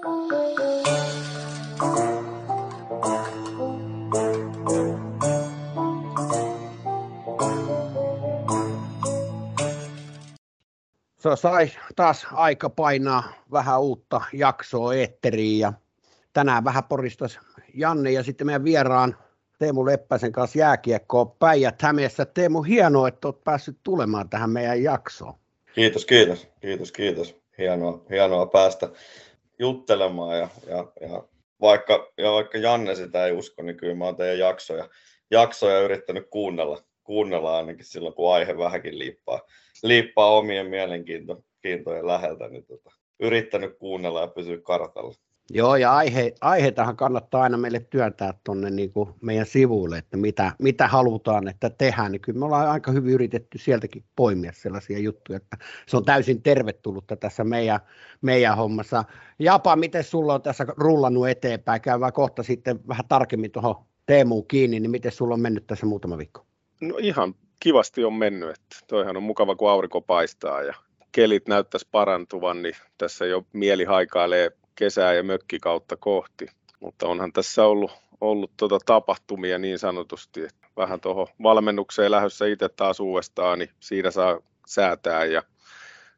Se sai taas aika painaa vähän uutta jaksoa eetteriin ja tänään vähän poristas Janne ja sitten meidän vieraan Teemu Leppäsen kanssa jääkiekkoa päijät Hämeessä. Teemu, hienoa, että olet päässyt tulemaan tähän meidän jaksoon. Kiitos, kiitos, kiitos, kiitos. Hienoa, hienoa päästä juttelemaan ja, ja, ja, vaikka, ja vaikka Janne sitä ei usko, niin kyllä mä oon teidän jaksoja, jaksoja yrittänyt kuunnella, kuunnella ainakin silloin, kun aihe vähänkin liippaa, liippaa omien mielenkiintojen läheltä, niin tota, yrittänyt kuunnella ja pysyä kartalla. Joo, ja aihe, aiheitahan kannattaa aina meille työntää tuonne niin meidän sivuille, että mitä, mitä halutaan, että tehdään. Niin kyllä me ollaan aika hyvin yritetty sieltäkin poimia sellaisia juttuja, että se on täysin tervetullutta tässä meidän, meidän hommassa. Japa, miten sulla on tässä rullannut eteenpäin? Käydään kohta sitten vähän tarkemmin tuohon Teemuun kiinni, niin miten sulla on mennyt tässä muutama viikko? No ihan kivasti on mennyt, että toihan on mukava, kun aurinko paistaa ja kelit näyttäisi parantuvan, niin tässä jo mieli haikailee kesää ja mökkikautta kohti. Mutta onhan tässä ollut, ollut tuota tapahtumia niin sanotusti, että vähän tuohon valmennukseen lähdössä itse taas uudestaan, niin siinä saa säätää ja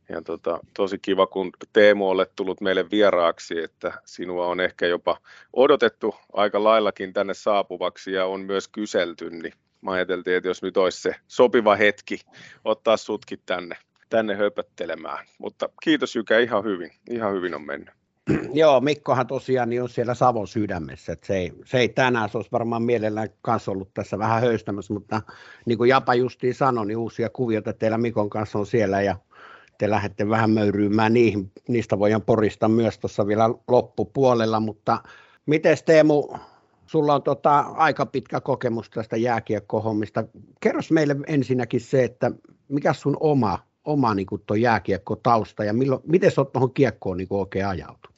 ja tota, tosi kiva, kun Teemu olet tullut meille vieraaksi, että sinua on ehkä jopa odotettu aika laillakin tänne saapuvaksi ja on myös kyselty, niin mä ajateltiin, että jos nyt olisi se sopiva hetki ottaa sutkin tänne, tänne höpöttelemään. Mutta kiitos Jykä, ihan hyvin, ihan hyvin on mennyt. Joo, Mikkohan tosiaan niin on siellä Savon sydämessä. Että se, ei, se ei tänään, se olisi varmaan mielellään kanssa ollut tässä vähän höystämässä, mutta niin kuin Japa justiin sanoi, niin uusia kuvioita teillä Mikon kanssa on siellä ja te lähdette vähän möyryymään niihin. Niistä voidaan porista myös tuossa vielä loppupuolella, mutta miten Teemu, sulla on tota aika pitkä kokemus tästä jääkiekkohommista. Kerros meille ensinnäkin se, että mikä sun oma, oma niin jääkiekko tausta ja milloin, miten sä oot tuohon kiekkoon niin oikein ajautunut?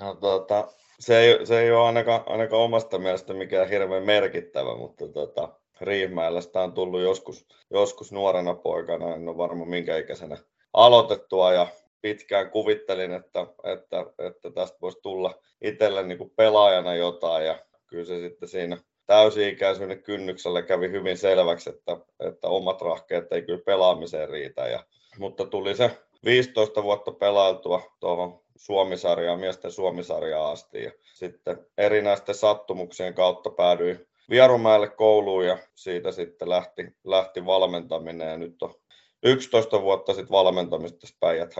No, tuota, se, ei, se ei ole ainakaan, ainakaan omasta mielestä mikään hirveän merkittävä, mutta tuota, Riihimäellä sitä on tullut joskus, joskus nuorena poikana, en ole varma minkä ikäisenä aloitettua ja pitkään kuvittelin, että, että, että tästä voisi tulla itselle niin kuin pelaajana jotain ja kyllä se sitten siinä täysi-ikäisyyden kynnyksellä kävi hyvin selväksi, että, että omat rahkeet ei kyllä pelaamiseen riitä. Ja, mutta tuli se 15 vuotta pelailtua tuohon Suomisarjaan, miesten Suomisarjaan asti. Ja sitten erinäisten sattumuksien kautta päädyin Vierumäelle kouluun ja siitä sitten lähti, lähti valmentaminen. Ja nyt on 11 vuotta sitten valmentamista päijät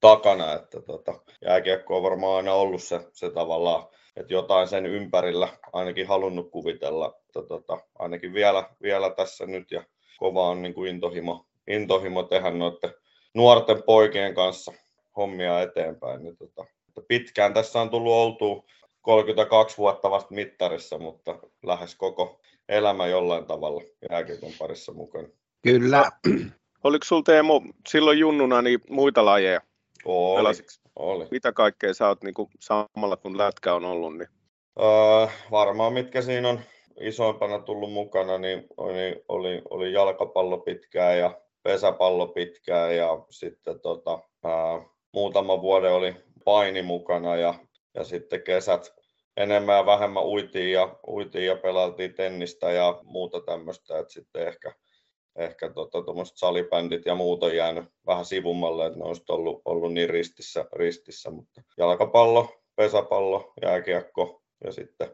takana, että tota, jääkiekko on varmaan aina ollut se, se tavallaan, että jotain sen ympärillä ainakin halunnut kuvitella, että tota, ainakin vielä, vielä tässä nyt ja kova on niin kuin intohimo, intohimo tehdä noiden nuorten poikien kanssa hommia eteenpäin. Niin tota, pitkään tässä on tullut oltu 32 vuotta vasta mittarissa, mutta lähes koko elämä jollain tavalla jääkiekon parissa mukana. Kyllä. Oliko sinulla Teemu silloin junnuna niin muita lajeja? Oli, oli. Mitä kaikkea sä oot niin kuin, samalla kun lätkä on ollut? Niin... Öö, varmaan mitkä siinä on isoimpana tullut mukana, niin oli, oli, oli jalkapallo pitkään ja pesäpallo pitkään ja sitten tota, ää, muutama vuoden oli paini mukana ja, ja sitten kesät enemmän ja vähemmän uitiin ja, uitiin ja pelailtiin tennistä ja muuta tämmöistä, että sitten ehkä, ehkä tota, salibändit ja muut on jäänyt vähän sivummalle, että ne olisi ollut, ollut niin ristissä, ristissä, mutta jalkapallo, pesäpallo, jääkiekko ja sitten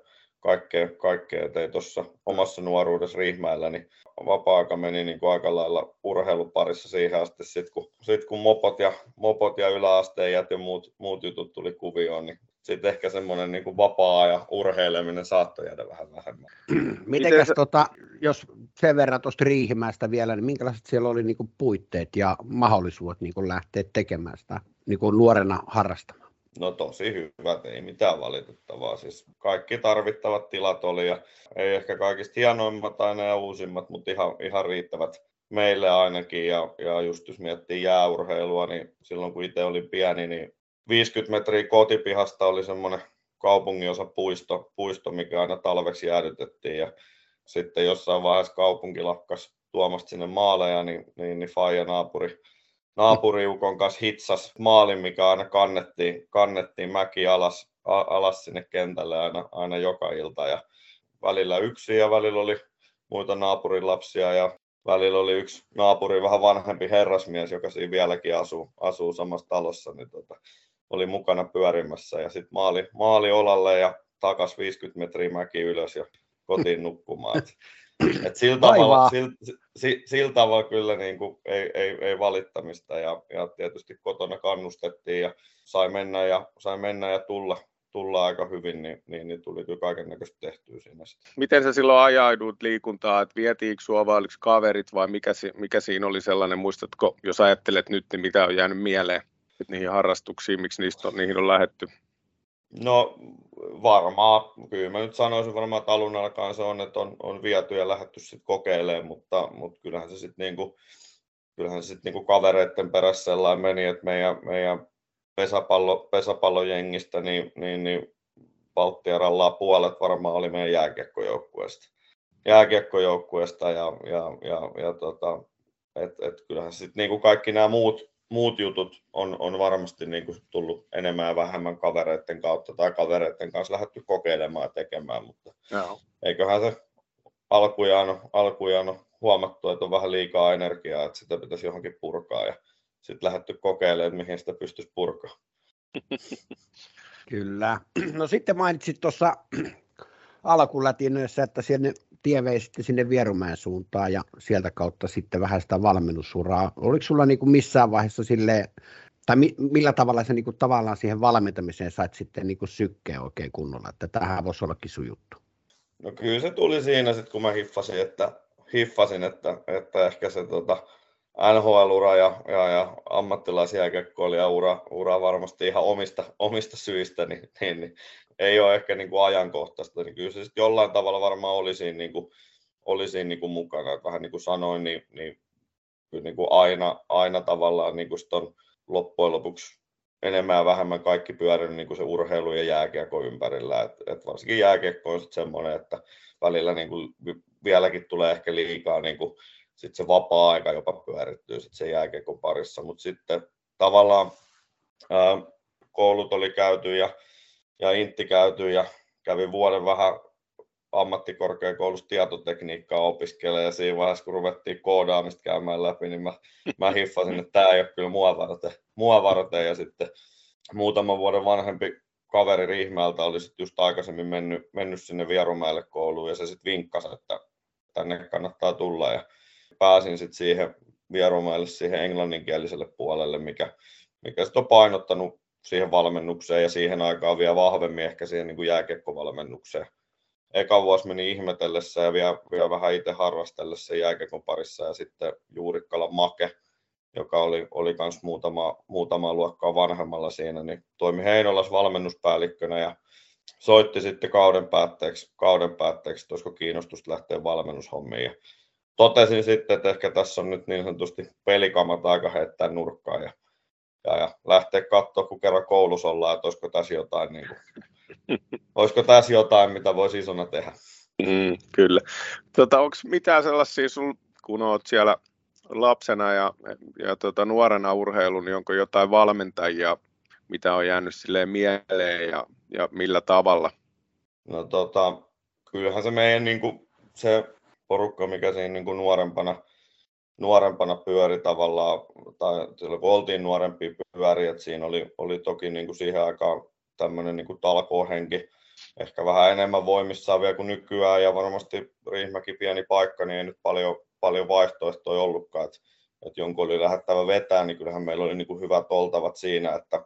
kaikkea, kaikkea tein tuossa omassa nuoruudessa Riihmäellä, niin vapaa-aika meni niin kuin aika lailla urheiluparissa siihen asti, sit kun, sit kun mopot, ja, mopot ja yläasteijät ja muut, muut jutut tuli kuvioon, niin sitten ehkä semmoinen niin kuin vapaa ja urheileminen saattoi jäädä vähän vähemmän. Mitenkäs, tota, jos sen verran tuosta Riihimäestä vielä, niin minkälaiset siellä oli niin kuin puitteet ja mahdollisuudet niin kuin lähteä tekemään sitä niin kuin nuorena harrastamaan? No tosi hyvät, ei mitään valitettavaa. Siis kaikki tarvittavat tilat oli ja ei ehkä kaikista hienoimmat aina ja uusimmat, mutta ihan, ihan riittävät meille ainakin. Ja, ja just jos miettii jääurheilua, niin silloin kun itse olin pieni, niin 50 metriä kotipihasta oli semmoinen kaupunginosa puisto, puisto, mikä aina talveksi jäädytettiin. Ja sitten jossain vaiheessa kaupunki lakkas tuomasta sinne maaleja, niin, niin, niin Faija naapuri naapuriukon kanssa hitsas maalin, mikä aina kannettiin, kannettiin mäki alas, a, alas sinne kentälle aina, aina joka ilta. Ja välillä yksi ja välillä oli muita naapurin lapsia ja välillä oli yksi naapuri, vähän vanhempi herrasmies, joka siinä vieläkin asuu, asuu samassa talossa, niin tota, oli mukana pyörimässä ja sitten maali, maali olalle ja takas 50 metriä mäki ylös ja kotiin nukkumaan. Et, et sillä, tavalla, sillä, sillä, tavalla kyllä niin kuin ei, ei, ei, valittamista ja, ja, tietysti kotona kannustettiin ja sai mennä ja, sai mennä ja tulla, tulla aika hyvin, niin, niin, niin tuli kyllä kaiken näköistä tehtyä siinä. Miten sä silloin ajaudut liikuntaa, että vietiinkö sua vai oliko kaverit vai mikä, mikä siinä oli sellainen, muistatko, jos ajattelet nyt, niin mitä on jäänyt mieleen että niihin harrastuksiin, miksi niistä on, niihin on lähetty? No varmaan, kyllä mä nyt sanoisin varmaan, että alun alkaen se on, että on, on viety ja lähdetty sitten kokeilemaan, mutta, mutta kyllähän se sitten niinku, kyllähän se sitten niinku kavereiden perässä sellainen meni, että meidän, meidän pesäpallo, pesäpallojengistä, niin, niin, niin Baltiarallaa puolet varmaan oli meidän jääkiekkojoukkueesta. Jääkiekkojoukkueesta ja, ja, ja, ja tota, et, et kyllähän sitten niinku kaikki nämä muut, muut jutut on, on varmasti niin kuin tullut enemmän ja vähemmän kavereiden kautta tai kavereiden kanssa lähdetty kokeilemaan ja tekemään, mutta Joo. eiköhän se alkujaan, alkujaan on huomattu, että on vähän liikaa energiaa, että sitä pitäisi johonkin purkaa ja sitten lähdetty kokeilemaan, mihin sitä pystyisi purkaa. Kyllä. No sitten mainitsit tuossa alkulätinöissä, että sinne tie vei sitten sinne Vierumäen suuntaan ja sieltä kautta sitten vähän sitä valmennusuraa. Oliko sulla niin kuin missään vaiheessa sille tai mi, millä tavalla sä niin kuin tavallaan siihen valmentamiseen sait sitten niin kuin sykkeen oikein kunnolla, että tähän voisi ollakin sun juttu? No kyllä se tuli siinä sitten, kun mä hiffasin, että, hiffasin, että, että ehkä se tota, NHL-ura ja, ja, ja ammattilaisjääkiekkoilija ura, ura varmasti ihan omista, omista syistä, niin, niin, niin ei ole ehkä niin kuin ajankohtaista, niin kyllä se sitten jollain tavalla varmaan oli siinä, niin kuin, oli siinä niin kuin mukana. Että vähän niin kuin sanoin, niin, niin kyllä niin kuin aina, aina tavallaan niin kuin on loppujen lopuksi enemmän ja vähemmän kaikki pyörinyt niin kuin se urheilu ja jääkiekko ympärillä. Et, et varsinkin jääkiekko on sitten semmoinen, että välillä niin kuin vieläkin tulee ehkä liikaa niin kuin sit se vapaa-aika jopa pyörittyy sit se jääkiekon parissa, mutta sitten tavallaan ää, koulut oli käyty ja ja Intti käyty ja kävin vuoden vähän ammattikorkeakoulussa tietotekniikkaa opiskelemaan ja siinä vaiheessa, kun ruvettiin koodaamista käymään läpi, niin mä, mä hiffasin, että tämä ei ole kyllä mua varten, mua varten. ja sitten muutaman vuoden vanhempi kaveri Riihmäeltä oli sitten just aikaisemmin mennyt, mennyt sinne Vierumäelle kouluun ja se sitten vinkkasi, että tänne kannattaa tulla ja pääsin sitten siihen Vierumäelle siihen englanninkieliselle puolelle, mikä, mikä sitten on painottanut siihen valmennukseen ja siihen aikaan vielä vahvemmin ehkä siihen niin kuin jääkiekkovalmennukseen. Eka vuosi meni ihmetellessä ja vielä, vielä vähän itse harrastellessa jääkiekon parissa ja sitten Juurikkala Make, joka oli, oli kans muutama, muutama luokkaa vanhemmalla siinä, niin toimi Heinolas valmennuspäällikkönä ja soitti sitten kauden päätteeksi, kauden päätteeksi että olisiko kiinnostusta lähteä valmennushommiin. Ja totesin sitten, että ehkä tässä on nyt niin sanotusti pelikamat aika heittää nurkkaan ja ja, ja lähteä katsoa, kun kerran koulussa ollaan, että olisiko tässä jotain, niin kuin, olisiko tässä jotain, mitä voisi isona tehdä. Mm, kyllä. Tota, Onko mitään sellaisia, sul, kun olet siellä lapsena ja, ja tota, nuorena urheilun, niin onko jotain valmentajia, mitä on jäänyt silleen mieleen ja, ja millä tavalla? No tota, kyllähän se meidän niin kuin, se porukka, mikä siinä niin kuin nuorempana nuorempana pyöri tavallaan, tai silloin kun oltiin nuorempi pyöri, että siinä oli, oli toki niin kuin siihen aikaan tämmöinen niin kuin talkohenki, ehkä vähän enemmän voimissaan vielä kuin nykyään, ja varmasti Riihmäki pieni paikka, niin ei nyt paljon, paljon vaihtoehtoja ollutkaan, että, että jonkun oli lähdettävä vetää, niin kyllähän meillä oli niin kuin hyvät oltavat siinä, että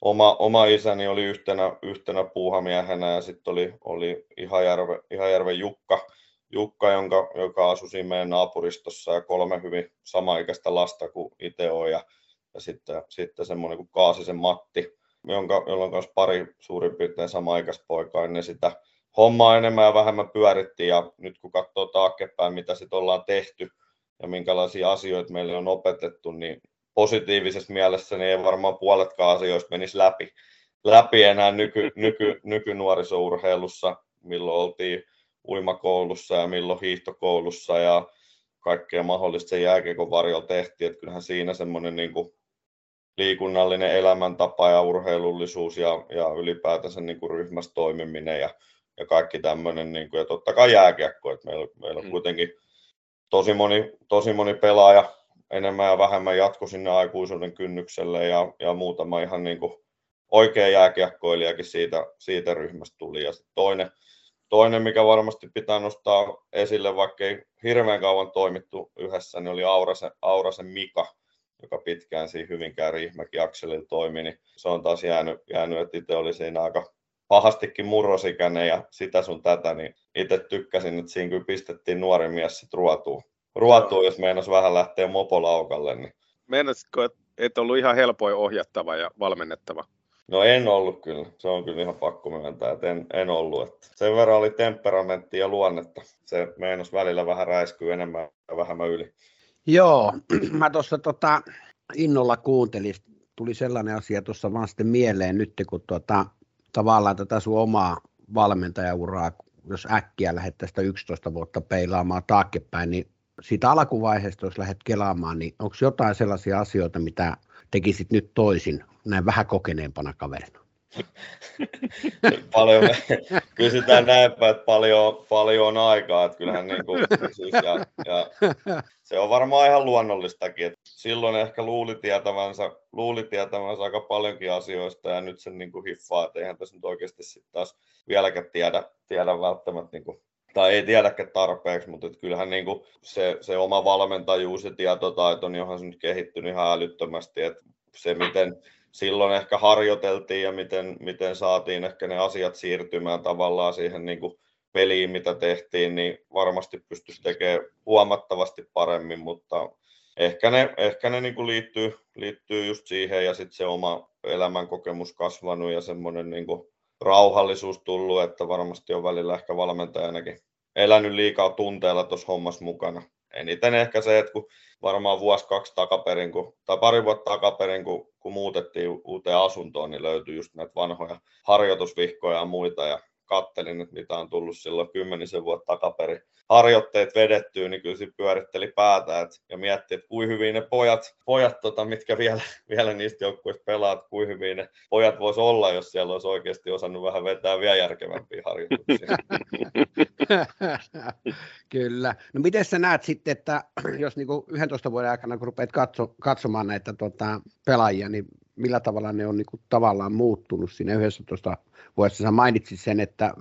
oma, oma isäni oli yhtenä, yhtenä puuhamiehenä ja sitten oli, oli Ihajärve, Ihajärve Jukka, Jukka, jonka, joka asui siinä meidän naapuristossa ja kolme hyvin samaikäistä lasta kuin itse on ja, ja sitten, sitten semmoinen kuin Kaasisen Matti, jonka, jolla on myös pari suurin piirtein samaikäistä poikaa, niin sitä hommaa enemmän ja vähemmän pyörittiin. Ja nyt kun katsoo taaksepäin, mitä sitten ollaan tehty ja minkälaisia asioita meille on opetettu, niin positiivisessa mielessä niin ei varmaan puoletkaan asioista menisi läpi, läpi enää nyky, nyky, nykynuorisourheilussa, milloin oltiin uimakoulussa ja milloin hiihtokoulussa ja, kaikkea mahdollista sen jääkiekon varjolla tehtiin, että kyllähän siinä semmoinen niin kuin liikunnallinen elämäntapa ja urheilullisuus ja, ja ylipäätänsä niin kuin ryhmässä toimiminen ja, ja kaikki tämmöinen, niin kuin, ja totta kai jääkiekko, että meillä, meillä on mm. kuitenkin tosi moni, tosi moni pelaaja enemmän ja vähemmän jatko sinne aikuisuuden kynnykselle ja, ja muutama ihan niin kuin oikea jääkiekkoilijakin siitä, siitä ryhmästä tuli. Ja toinen, toinen, mikä varmasti pitää nostaa esille, vaikka ei hirveän kauan toimittu yhdessä, niin oli Aurasen, Aurasen Mika, joka pitkään siinä Hyvinkään Riihmäki akselilla toimi, niin se on taas jäänyt, jäänyt että itse oli siinä aika pahastikin murrosikäinen ja sitä sun tätä, niin itse tykkäsin, että siinä kyllä pistettiin nuori mies sit ruotuun, ruotuun jos meinas vähän lähteä mopolaukalle. Niin. Meinasitko, että et ollut ihan helpoin ohjattava ja valmennettava? No en ollut kyllä. Se on kyllä ihan pakko myöntää, että en, en ollut. Että sen verran oli temperamenttia ja luonnetta. Se meinas välillä vähän räiskyy enemmän ja vähemmän yli. Joo, mä tuossa tota, innolla kuuntelin. Tuli sellainen asia tuossa vaan sitten mieleen nyt, kun tota, tavallaan tätä sun omaa valmentajauraa, jos äkkiä lähettäisiin sitä 11 vuotta peilaamaan taaksepäin, niin siitä alkuvaiheesta, jos lähdet kelaamaan, niin onko jotain sellaisia asioita, mitä tekisit nyt toisin, näin vähän kokeneempana kaverina? paljon me kysytään näinpä, että paljon, paljon on aikaa, että kyllähän niin kuin, siis ja, ja, se on varmaan ihan luonnollistakin, että silloin ehkä luuli tietävänsä, luuli tietävänsä aika paljonkin asioista ja nyt sen niin kuin hiffaa, että eihän tässä nyt oikeasti sitten taas vieläkään tiedä, tiedä välttämättä niin kuin, tai ei tiedäkään tarpeeksi, mutta kyllähän niin kuin se, se oma valmentajuus ja tietotaito, niin onhan se nyt kehittynyt ihan älyttömästi, että se miten silloin ehkä harjoiteltiin ja miten, miten saatiin ehkä ne asiat siirtymään tavallaan siihen niin kuin peliin, mitä tehtiin, niin varmasti pystyisi tekemään huomattavasti paremmin, mutta ehkä ne, ehkä ne niin kuin liittyy, liittyy just siihen ja sitten se oma elämänkokemus kasvanut ja semmoinen niin kuin rauhallisuus tullut, että varmasti on välillä ehkä valmentajanakin elänyt liikaa tunteella tuossa hommassa mukana. Eniten ehkä se, että kun varmaan vuosi kaksi takaperin, kun, tai pari vuotta takaperin, kun, kun muutettiin uuteen asuntoon, niin löytyi just näitä vanhoja harjoitusvihkoja ja muita, ja kattelin, että mitä on tullut silloin kymmenisen vuotta takaperin harjoitteet vedettyä, niin kyllä se pyöritteli päätä et, ja mietti, että kuin hyvin ne pojat, pojat tota, mitkä vielä, vielä niistä joukkueista pelaat, kuin hyvin ne pojat vois olla, jos siellä olisi oikeasti osannut vähän vetää vielä järkevämpiä harjoituksia. kyllä. No miten sä näet sitten, että jos niinku 11 vuoden aikana, kun rupeat katso, katsomaan näitä tota, pelaajia, niin millä tavalla ne on niin kuin tavallaan muuttunut siinä 11 vuodessa. Sä mainitsit sen, että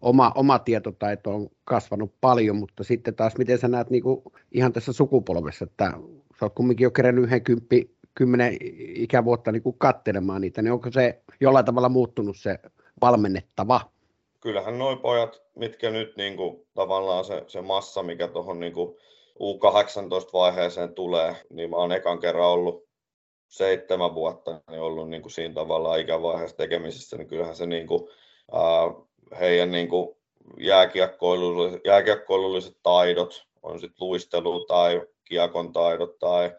oma, oma tietotaito on kasvanut paljon, mutta sitten taas miten sä näet niin kuin ihan tässä sukupolvessa, että sä oot kumminkin jo kerännyt yhden kymppi, kymmenen ikävuotta niin kuin kattelemaan niitä, niin onko se jollain tavalla muuttunut se valmennettava? Kyllähän noin pojat, mitkä nyt niin kuin, tavallaan se, se massa, mikä tuohon niin U18-vaiheeseen tulee, niin mä oon ekan kerran ollut seitsemän vuotta niin ollut niin kuin siinä tavallaan ikävaiheessa tekemisissä, niin kyllähän se niin kuin, ää, heidän niin kuin jääkiekkoilulliset, jääkiekkoilulliset taidot, on sitten luistelu tai kiekon taidot tai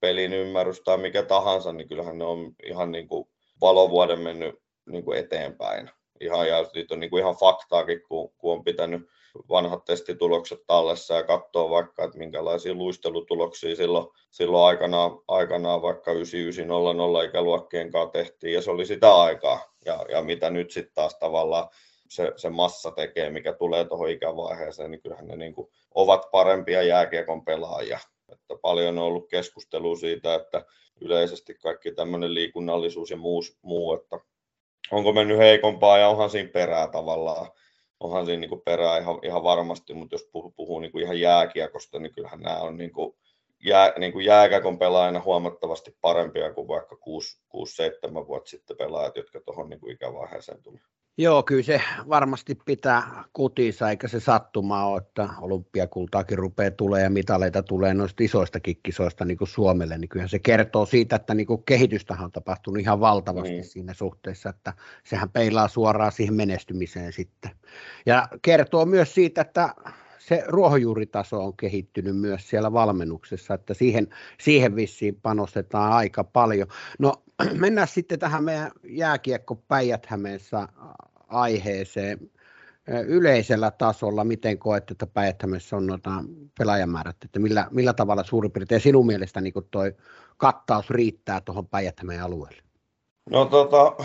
pelin ymmärrys tai mikä tahansa, niin kyllähän ne on ihan niin kuin valovuoden mennyt niin kuin eteenpäin. Ihan, ja on niin kuin ihan faktaakin, kun, kun on pitänyt vanhat testitulokset tallessa ja katsoa vaikka, että minkälaisia luistelutuloksia silloin, silloin aikanaan, aikanaan vaikka 9900 ikäluokkien kanssa tehtiin ja se oli sitä aikaa ja, ja mitä nyt sitten taas tavallaan se, se massa tekee, mikä tulee tuohon ikävaiheeseen, niin kyllähän ne niin kuin ovat parempia jääkiekon pelaajia. Että paljon on ollut keskustelua siitä, että yleisesti kaikki tämmöinen liikunnallisuus ja muu, muu että onko mennyt heikompaa ja onhan siinä perää tavallaan onhan siinä niin perää ihan, ihan varmasti, mutta jos puhuu, puhuu niin kuin ihan jääkiekosta, niin kyllähän nämä on niin kuin, jää, niin kuin jääkiekon pelaajana huomattavasti parempia kuin vaikka 6-7 vuotta sitten pelaajat, jotka tuohon niin ikävaiheeseen tuli. Joo, kyllä se varmasti pitää kutiinsa, eikä se sattuma ole, että olympiakultaakin rupeaa tulee ja mitaleita tulee noista isoista kisoista niin kuin Suomelle, niin kyllähän se kertoo siitä, että niin kuin kehitystähän on tapahtunut ihan valtavasti niin. siinä suhteessa, että sehän peilaa suoraan siihen menestymiseen sitten. Ja kertoo myös siitä, että se ruohonjuuritaso on kehittynyt myös siellä valmennuksessa, että siihen, siihen vissiin panostetaan aika paljon. No mennään sitten tähän meidän jääkiekko päijät aiheeseen. yleisellä tasolla, miten koet, että päijät on noita pelaajamäärät, että millä, millä tavalla suurin piirtein sinun mielestä niin tuo kattaus riittää tuohon päijät alueelle? No tota,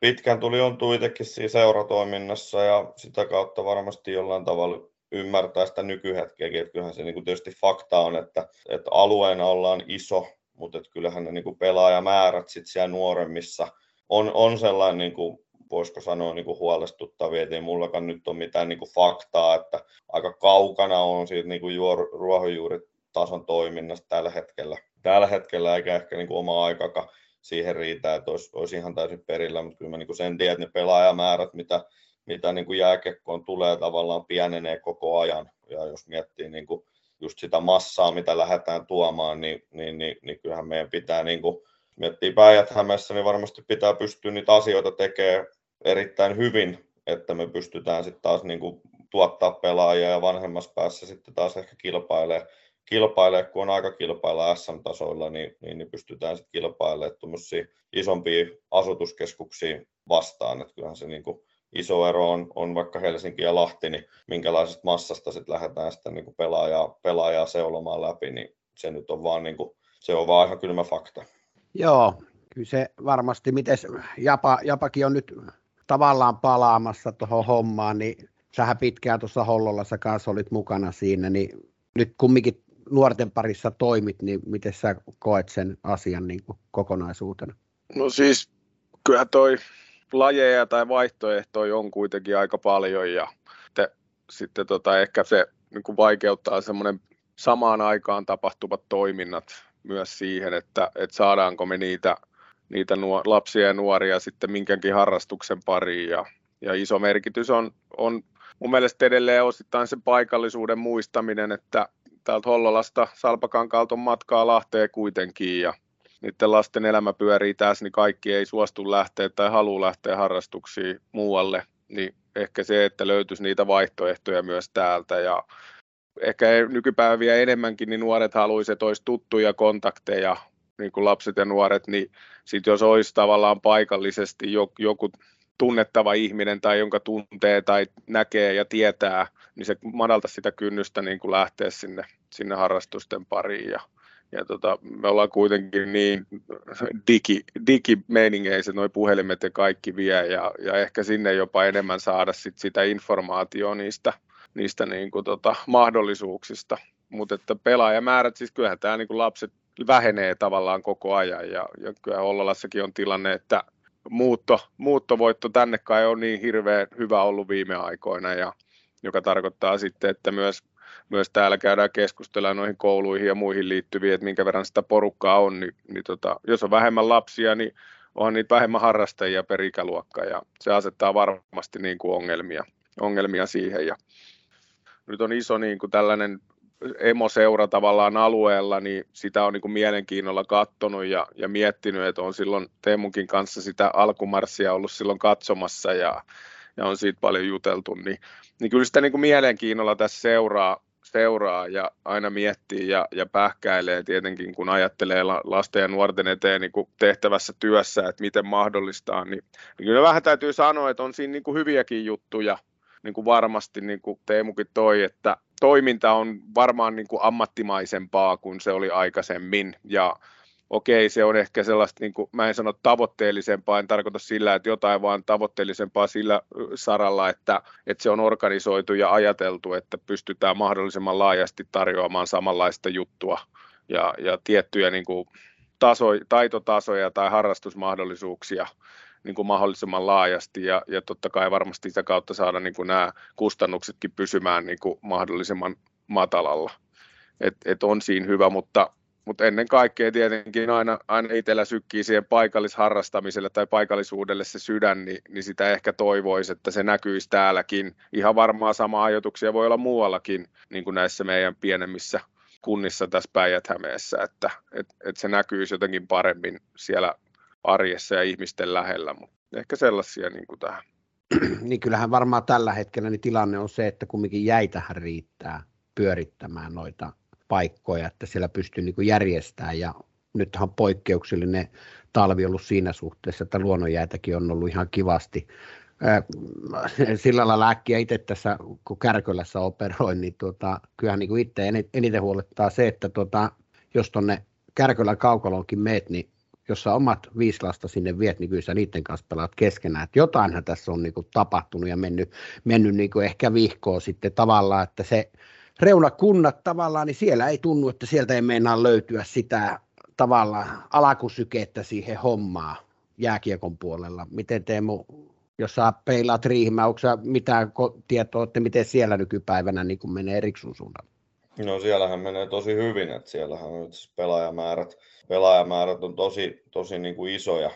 pitkään tuli on itsekin siinä seuratoiminnassa ja sitä kautta varmasti jollain tavalla ymmärtää sitä nykyhetkeäkin, että kyllähän se niin kuin tietysti fakta on, että, että alueena ollaan iso, mutta että kyllähän ne niin kuin pelaajamäärät sit siellä nuoremmissa on, on sellainen, niin kuin, voisiko sanoa niin kuin huolestuttavia, että ei mullakaan nyt ole mitään niin kuin faktaa, että aika kaukana on siitä niin kuin juor, ruohonjuuritason toiminnasta tällä hetkellä. Tällä hetkellä eikä ehkä niin kuin oma aikakaan siihen riitä, että olisi, olisi ihan täysin perillä, mutta kyllä mä niin sen tiedän, että ne pelaajamäärät, mitä, mitä niin kuin jääkekkoon tulee, tavallaan pienenee koko ajan. Ja jos miettii niin kuin just sitä massaa, mitä lähdetään tuomaan, niin, niin, niin, niin kyllähän meidän pitää, niin kuin, miettii päijät niin varmasti pitää pystyä niitä asioita tekemään erittäin hyvin, että me pystytään sitten taas niin kuin, tuottaa pelaajia ja vanhemmassa päässä sitten taas ehkä kilpailemaan kilpailee, kun on aika kilpailla SM-tasoilla, niin, niin, niin pystytään sitten kilpailemaan isompia asutuskeskuksia vastaan. Että kyllähän se niin kuin iso ero on, on vaikka Helsinki ja Lahti, niin minkälaisesta massasta sitten lähdetään sitä niin kuin pelaajaa, pelaajaa seulomaan läpi, niin se nyt on vaan, niin kuin, se on vaan ihan kylmä fakta. Joo, kyllä se varmasti, miten Japa, Japakin on nyt tavallaan palaamassa tuohon hommaan, niin sähän pitkään tuossa Hollolassa kanssa olit mukana siinä, niin nyt kumminkin nuorten parissa toimit, niin miten sä koet sen asian niin kuin kokonaisuutena? No siis kyllä toi lajeja tai vaihtoehtoja on kuitenkin aika paljon ja te, sitten tota, ehkä se niin kuin vaikeuttaa semmoinen samaan aikaan tapahtuvat toiminnat myös siihen, että, että saadaanko me niitä, niitä nuor- lapsia ja nuoria sitten minkäkin harrastuksen pariin ja, ja iso merkitys on, on mun mielestä edelleen osittain se paikallisuuden muistaminen, että täältä Hollolasta Salpakankaalta on matkaa Lahteen kuitenkin ja niiden lasten elämä pyörii tässä, niin kaikki ei suostu lähteä tai halua lähteä harrastuksiin muualle, niin ehkä se, että löytyisi niitä vaihtoehtoja myös täältä ja ehkä nykypäiviä enemmänkin, niin nuoret haluaisivat, että olisi tuttuja kontakteja, niin kuin lapset ja nuoret, niin sitten jos olisi tavallaan paikallisesti joku tunnettava ihminen tai jonka tuntee tai näkee ja tietää, niin se madalta sitä kynnystä niin kuin lähteä sinne, sinne harrastusten pariin. Ja, ja tota, me ollaan kuitenkin niin digi, digimeiningeissä, noin puhelimet ja kaikki vie, ja, ja ehkä sinne jopa enemmän saada sit sitä informaatiota niistä, niistä niin kuin tota, mahdollisuuksista. Mutta että pelaajamäärät, siis kyllähän tämä niin lapset vähenee tavallaan koko ajan, ja, ja kyllä Ollalassakin on tilanne, että muutto, muuttovoitto tänne kai on niin hirveän hyvä ollut viime aikoina, ja, joka tarkoittaa sitten, että myös, myös täällä käydään keskustella noihin kouluihin ja muihin liittyviin, että minkä verran sitä porukkaa on, niin, niin tota, jos on vähemmän lapsia, niin onhan niitä vähemmän harrastajia per ikäluokka, ja se asettaa varmasti niin kuin ongelmia, ongelmia siihen, ja nyt on iso niin kuin tällainen emoseura tavallaan alueella, niin sitä on niin kuin mielenkiinnolla katsonut ja, ja miettinyt, että on silloin Teemunkin kanssa sitä alkumarssia ollut silloin katsomassa ja, ja on siitä paljon juteltu, niin, niin kyllä sitä niin kuin mielenkiinnolla tässä seuraa, seuraa ja aina miettii ja, ja pähkäilee tietenkin, kun ajattelee lasten ja nuorten eteen niin kuin tehtävässä työssä, että miten mahdollistaa, niin, niin kyllä vähän täytyy sanoa, että on siinä niin kuin hyviäkin juttuja, niin kuin varmasti niin kuin Teemukin toi, että toiminta on varmaan niin kuin ammattimaisempaa kuin se oli aikaisemmin. Ja okei, se on ehkä sellaista, niin kuin, mä en sano tavoitteellisempaa, en tarkoita sillä, että jotain vaan tavoitteellisempaa sillä saralla, että, että se on organisoitu ja ajateltu, että pystytään mahdollisimman laajasti tarjoamaan samanlaista juttua ja, ja tiettyjä niin kuin, taso, taitotasoja tai harrastusmahdollisuuksia niin kuin mahdollisimman laajasti ja, ja totta kai varmasti sitä kautta saada niin kuin nämä kustannuksetkin pysymään niin kuin mahdollisimman matalalla. Et, et on siinä hyvä, mutta, mutta ennen kaikkea tietenkin aina, aina itsellä sykkii siihen paikallisharrastamiselle tai paikallisuudelle se sydän, niin, niin sitä ehkä toivoisi, että se näkyisi täälläkin. Ihan varmaan sama ajatuksia voi olla muuallakin, niin kuin näissä meidän pienemmissä kunnissa tässä päijät että et, et se näkyisi jotenkin paremmin siellä arjessa ja ihmisten lähellä, mutta ehkä sellaisia niin kuin tähän. niin kyllähän varmaan tällä hetkellä niin tilanne on se, että kumminkin jäitähän riittää pyörittämään noita paikkoja, että siellä pystyy niin järjestämään ja nythän on poikkeuksellinen talvi ollut siinä suhteessa, että luonnonjäitäkin on ollut ihan kivasti sillä lailla äkkiä itse tässä, kun Kärkölässä operoin, niin tuota, kyllähän niin itse eniten huolettaa se, että tuota, jos tuonne Kärkölän kaukalonkin meet, niin jos sä omat viisi lasta sinne viet, niin kyllä sä niiden kanssa pelaat keskenään. Että jotainhan tässä on niin kuin tapahtunut ja mennyt, mennyt niin kuin ehkä vihkoon sitten tavallaan, että se reunakunnat tavallaan, niin siellä ei tunnu, että sieltä ei meinaa löytyä sitä tavallaan alakusykettä siihen hommaan jääkiekon puolella. Miten Teemu, jos sä peilaat riihimään, onko mitään tietoa, että miten siellä nykypäivänä niin kuin menee Riksun suunnalla? No siellähän menee tosi hyvin, että siellähän on pelaajamäärät, pelaajamäärät on tosi, tosi niin kuin isoja.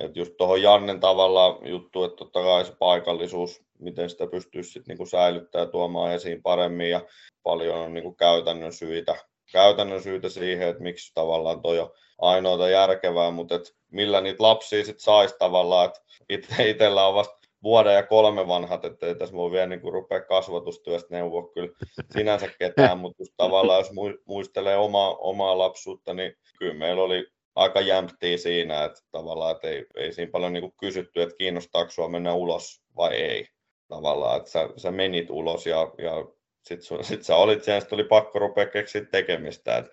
Et just tuohon Jannen tavalla juttu, että totta kai se paikallisuus, miten sitä pystyisi sit niin säilyttämään ja tuomaan esiin paremmin ja paljon on niin kuin käytännön syitä, käytännön syitä siihen, että miksi tavallaan toi on ainoata järkevää, mutta et millä niitä lapsia sitten saisi tavallaan, että itse, itsellä on vasta vuoden ja kolme vanhat, että tässä voi vielä niin rupea kasvatustyöstä neuvoa kyllä sinänsä ketään, mutta just tavallaan jos muistelee omaa, omaa lapsuutta, niin kyllä meillä oli aika jämptiä siinä, että tavallaan että ei, ei siinä paljon niin kysytty, että kiinnostaako sinua mennä ulos vai ei. Tavallaan, että sä, sä menit ulos ja, ja sitten sit sä olit siellä, sit oli pakko rupea keksiä tekemistä. Et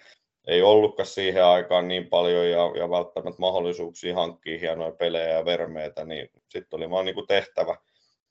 ei ollutkaan siihen aikaan niin paljon ja, ja välttämättä mahdollisuuksia hankkia hienoja pelejä ja vermeitä, niin sitten oli vaan niin kuin tehtävä,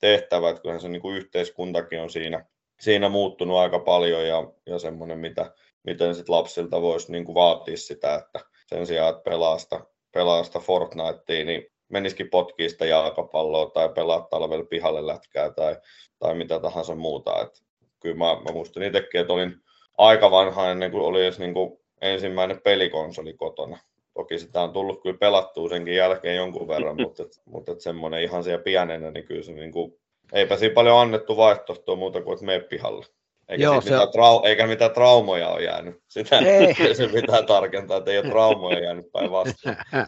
tehtävä, että kyllähän se niin kuin yhteiskuntakin on siinä, siinä muuttunut aika paljon ja, ja semmoinen, mitä, miten sit lapsilta voisi niin kuin vaatia sitä, että sen sijaan, että pelaa sitä, pelaa sitä Fortnitea, niin menisikin potkii sitä jalkapalloa tai pelaa talvella pihalle lätkää tai, tai mitä tahansa muuta. Et kyllä mä, mä muistan itsekin, että olin aika vanha ennen kuin oli edes niin kuin ensimmäinen pelikonsoli kotona. Toki sitä on tullut kyllä pelattua senkin jälkeen jonkun verran, mutta, mutta semmoinen ihan siellä pienenä, niin kyllä se niin kuin, eipä siinä paljon annettu vaihtoehtoa muuta kuin, että mene pihalle. Eikä, Joo, se... mitään trau- eikä mitään traumoja ole jäänyt. Sitä ei. se pitää tarkentaa, että ei ole traumoja jäänyt päinvastoin.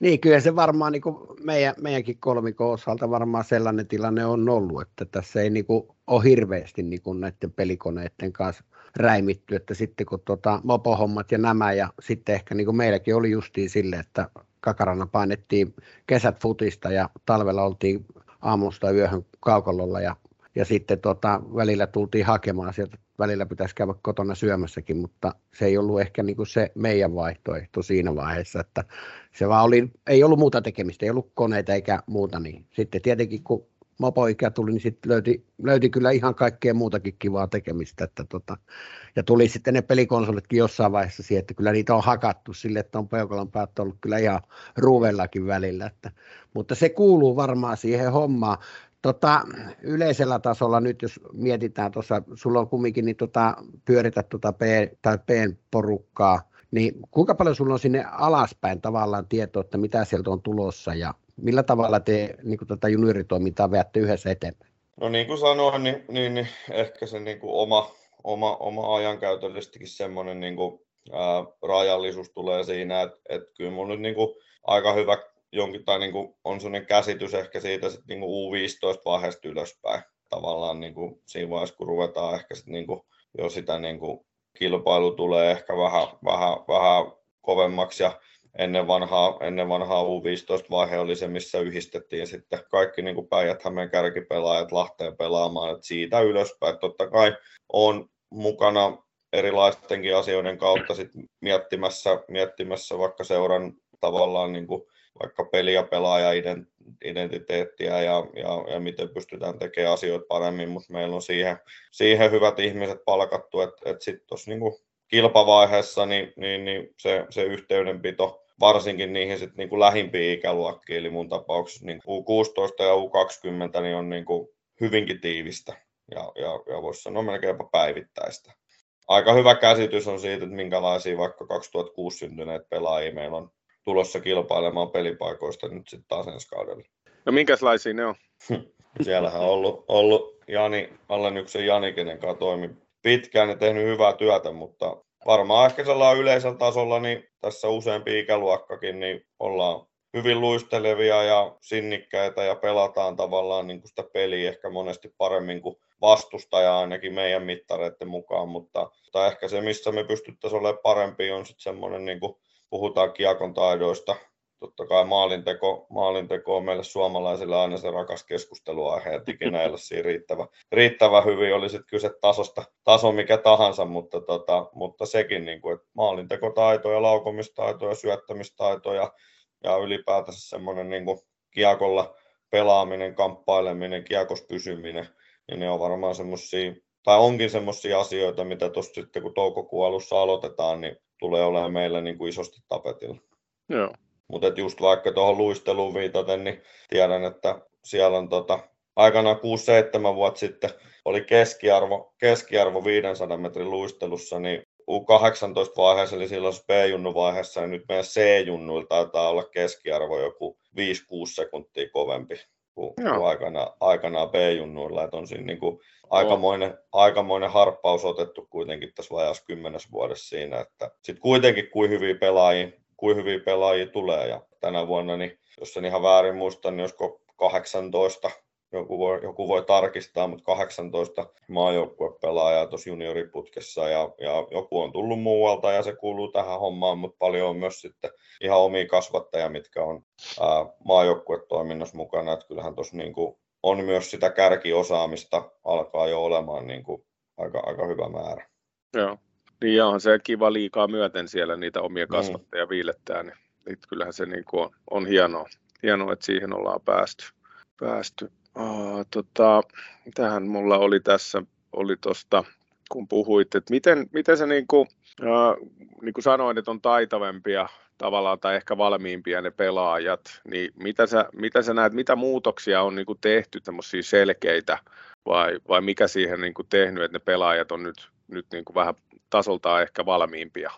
niin, kyllä se varmaan niin meidän, meidänkin kolmikon osalta varmaan sellainen tilanne on ollut, että tässä ei niin kuin, ole hirveästi niin kuin näiden pelikoneiden kanssa räimitty, että sitten kun tuota, mopohommat ja nämä ja sitten ehkä niin kuin meilläkin oli justiin sille, että kakarana painettiin kesät futista ja talvella oltiin aamusta yöhön kaukalolla ja, ja sitten tota, välillä tultiin hakemaan sieltä, välillä pitäisi käydä kotona syömässäkin, mutta se ei ollut ehkä niin kuin se meidän vaihtoehto siinä vaiheessa, että se vaan oli, ei ollut muuta tekemistä, ei ollut koneita eikä muuta, niin sitten tietenkin kun mopoikä tuli, niin sitten löyti, löyti, kyllä ihan kaikkea muutakin kivaa tekemistä. Että tota, ja tuli sitten ne pelikonsolitkin jossain vaiheessa siihen, että kyllä niitä on hakattu sille, että on peukalon päät ollut kyllä ihan ruuvellakin välillä. Että, mutta se kuuluu varmaan siihen hommaan. Tota, yleisellä tasolla nyt, jos mietitään tuossa, sulla on kumminkin niin tota, pyöritä tuota P, tai P-porukkaa, niin kuinka paljon sulla on sinne alaspäin tavallaan tietoa, että mitä sieltä on tulossa ja millä tavalla te niin kuin tätä junioritoimintaa veätte yhdessä eteenpäin? No niin kuin sanoin, niin, niin, niin ehkä se niin kuin oma, oma, oma ajankäytöllisestikin semmoinen niin kuin, ää, rajallisuus tulee siinä, että, että kyllä mun nyt niin kuin, aika hyvä jonkin, tai niin kuin, on sellainen käsitys ehkä siitä sit, niin kuin U15-vaiheesta ylöspäin. Tavallaan niin kuin, siinä vaiheessa, kun ruvetaan ehkä sit, niin kuin, jo sitä niin kuin, kilpailu tulee ehkä vähän, vähän, vähän kovemmaksi ja ennen vanhaa, ennen vanhaa U15-vaihe oli se, missä yhdistettiin sitten kaikki niin Päijät-Hämeen kärkipelaajat Lahteen pelaamaan, että siitä ylöspäin. Totta kai on mukana erilaistenkin asioiden kautta sit miettimässä, miettimässä vaikka seuran tavallaan niin kuin vaikka peli- ja pelaaja-identiteettiä ja, ja, ja miten pystytään tekemään asioita paremmin, mutta meillä on siihen, siihen hyvät ihmiset palkattu, että, että sitten tuossa niin kilpavaiheessa niin, niin, niin se, se yhteydenpito varsinkin niihin sit niin kuin lähimpiin ikäluokkiin, eli mun tapauksessa niin U16 ja U20 niin on niin kuin hyvinkin tiivistä ja, ja, ja voisi sanoa melkeinpä päivittäistä. Aika hyvä käsitys on siitä, että minkälaisia vaikka 2006 syntyneet pelaajia meillä on tulossa kilpailemaan pelipaikoista nyt sitten taas ensi kaudella. No minkälaisia ne on? Siellähän on ollut, ollut Jani, Allennyksen Jani, kenen kanssa toimi pitkään ja tehnyt hyvää työtä, mutta varmaan ehkä sellainen yleisellä tasolla, niin tässä useampi ikäluokkakin, niin ollaan hyvin luistelevia ja sinnikkäitä ja pelataan tavallaan niin kuin sitä peliä ehkä monesti paremmin kuin vastustaja ainakin meidän mittareiden mukaan, mutta tai ehkä se, missä me pystyttäisiin olemaan parempi, on sitten semmoinen, niin kuin puhutaan kiekon taidoista, totta kai maalinteko, maalinteko on meille suomalaisille aina se rakas keskusteluaihe, että ikinä ole siinä riittävä, riittävä hyvin, oli sitten kyse tasosta, taso mikä tahansa, mutta, tota, mutta sekin, niin kuin, että maalintekotaito ja laukomistaito ja syöttämistaito ja, ja ylipäätänsä semmoinen niin kuin kiekolla pelaaminen, kamppaileminen, kiekos pysyminen, niin ne on varmaan semmoisia, tai onkin semmoisia asioita, mitä tuossa sitten kun toukokuun alussa aloitetaan, niin tulee olemaan meillä niin kuin isosti tapetilla. Joo. Mutta just vaikka tuohon luisteluun viitaten, niin tiedän, että siellä on tota, aikanaan 6-7 vuotta sitten oli keskiarvo, keskiarvo 500 metrin luistelussa, niin U18-vaiheessa, eli silloin B-junnu-vaiheessa, ja nyt meidän C-junnuilla taitaa olla keskiarvo joku 5-6 sekuntia kovempi kuin, kuin aikana, aikanaan B-junnuilla. Että on siinä niin kuin aikamoinen, aikamoinen harppaus otettu kuitenkin tässä vajaassa kymmenes vuodessa siinä, että sitten kuitenkin kuin hyviä pelaajia, kuin hyviä pelaajia tulee, ja tänä vuonna, niin jos en ihan väärin muista, niin olisiko 18 joku voi, joku voi tarkistaa, mutta 18 maajoukkuepelaajaa tuossa junioriputkessa ja, ja, joku on tullut muualta ja se kuuluu tähän hommaan, mutta paljon on myös sitten ihan omia kasvattajia, mitkä on ää, maajoukkuetoiminnassa mukana, että kyllähän tuossa niin on myös sitä kärkiosaamista alkaa jo olemaan niin kuin aika, aika hyvä määrä. Joo, niin onhan se kiva liikaa myöten siellä niitä omia mm. kasvattajia mm. viilettää, niin, niin kyllähän se niin kuin on, on hienoa, hienoa, että siihen ollaan päästy. päästy. Uh, tota, tähän mulla oli tässä, oli tuosta, kun puhuit, että miten, miten sä niin kuin, uh, niin kuin sanoin, että on taitavempia tavallaan tai ehkä valmiimpia ne pelaajat, niin mitä sä, mitä sä näet, mitä muutoksia on niin kuin tehty tämmöisiä selkeitä vai, vai mikä siihen niin kuin tehnyt, että ne pelaajat on nyt, nyt niin kuin vähän tasoltaan ehkä valmiimpia?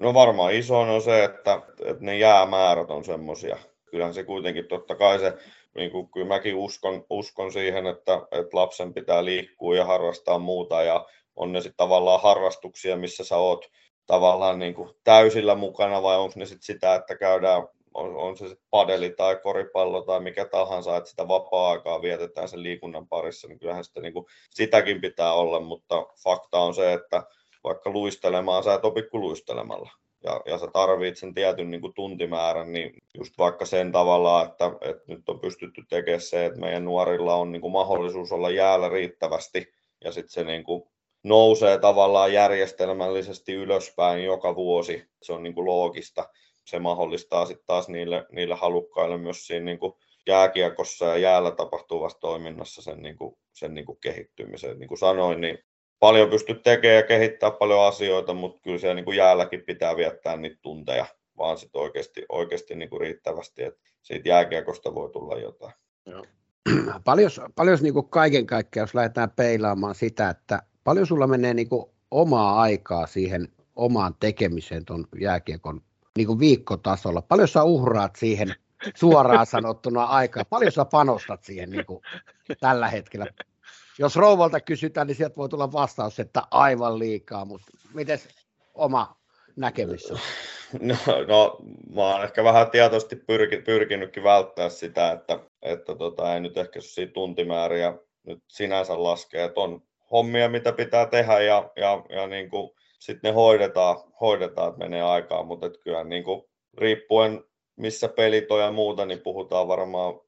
No varmaan iso on se, että, että ne jäämäärät on semmoisia. Kyllähän se kuitenkin totta kai se niin kuin, kyllä mäkin uskon, uskon siihen, että, että lapsen pitää liikkua ja harrastaa muuta ja on ne sitten tavallaan harrastuksia, missä sä oot tavallaan niin kuin täysillä mukana vai onko ne sitten sitä, että käydään, on, on se sitten padeli tai koripallo tai mikä tahansa, että sitä vapaa-aikaa vietetään sen liikunnan parissa, niin kyllähän sitä, niin kuin, sitäkin pitää olla, mutta fakta on se, että vaikka luistelemaan, sä et opi kuin luistelemalla ja, ja sä tarvitset sen tietyn niin kuin tuntimäärän, niin just vaikka sen tavalla, että, että nyt on pystytty tekemään se, että meidän nuorilla on niin kuin mahdollisuus olla jäällä riittävästi ja sitten se niin kuin nousee tavallaan järjestelmällisesti ylöspäin joka vuosi. Se on niin kuin loogista. Se mahdollistaa sitten taas niille, niille halukkaille myös siinä niin kuin jääkiekossa ja jäällä tapahtuvassa toiminnassa sen, niin kuin, sen niin kuin kehittymisen. Niin kuin sanoin, niin paljon pysty tekemään ja kehittää paljon asioita, mutta kyllä siellä niin kuin jäälläkin pitää viettää niitä tunteja, vaan sitten oikeasti, oikeasti niin kuin riittävästi, että siitä jääkiekosta voi tulla jotain. Joo. Paljon, paljon niin kuin kaiken kaikkiaan, jos lähdetään peilaamaan sitä, että paljon sulla menee niin kuin omaa aikaa siihen omaan tekemiseen tuon jääkiekon niin kuin viikkotasolla? Paljon sä uhraat siihen suoraan sanottuna aikaa? Paljon sä panostat siihen niin kuin tällä hetkellä jos rouvalta kysytään, niin sieltä voi tulla vastaus, että aivan liikaa, mutta miten oma näkemys on? No, no, mä oon ehkä vähän tietoisesti pyrki, pyrkinytkin välttää sitä, että, että tota, ei nyt ehkä siitä tuntimääriä nyt sinänsä laskea, että on hommia, mitä pitää tehdä ja, ja, ja niin kuin, sitten ne hoidetaan, hoidetaan, että menee aikaa, mutta et kyllä niin kuin, riippuen missä pelit on ja muuta, niin puhutaan varmaan 50-80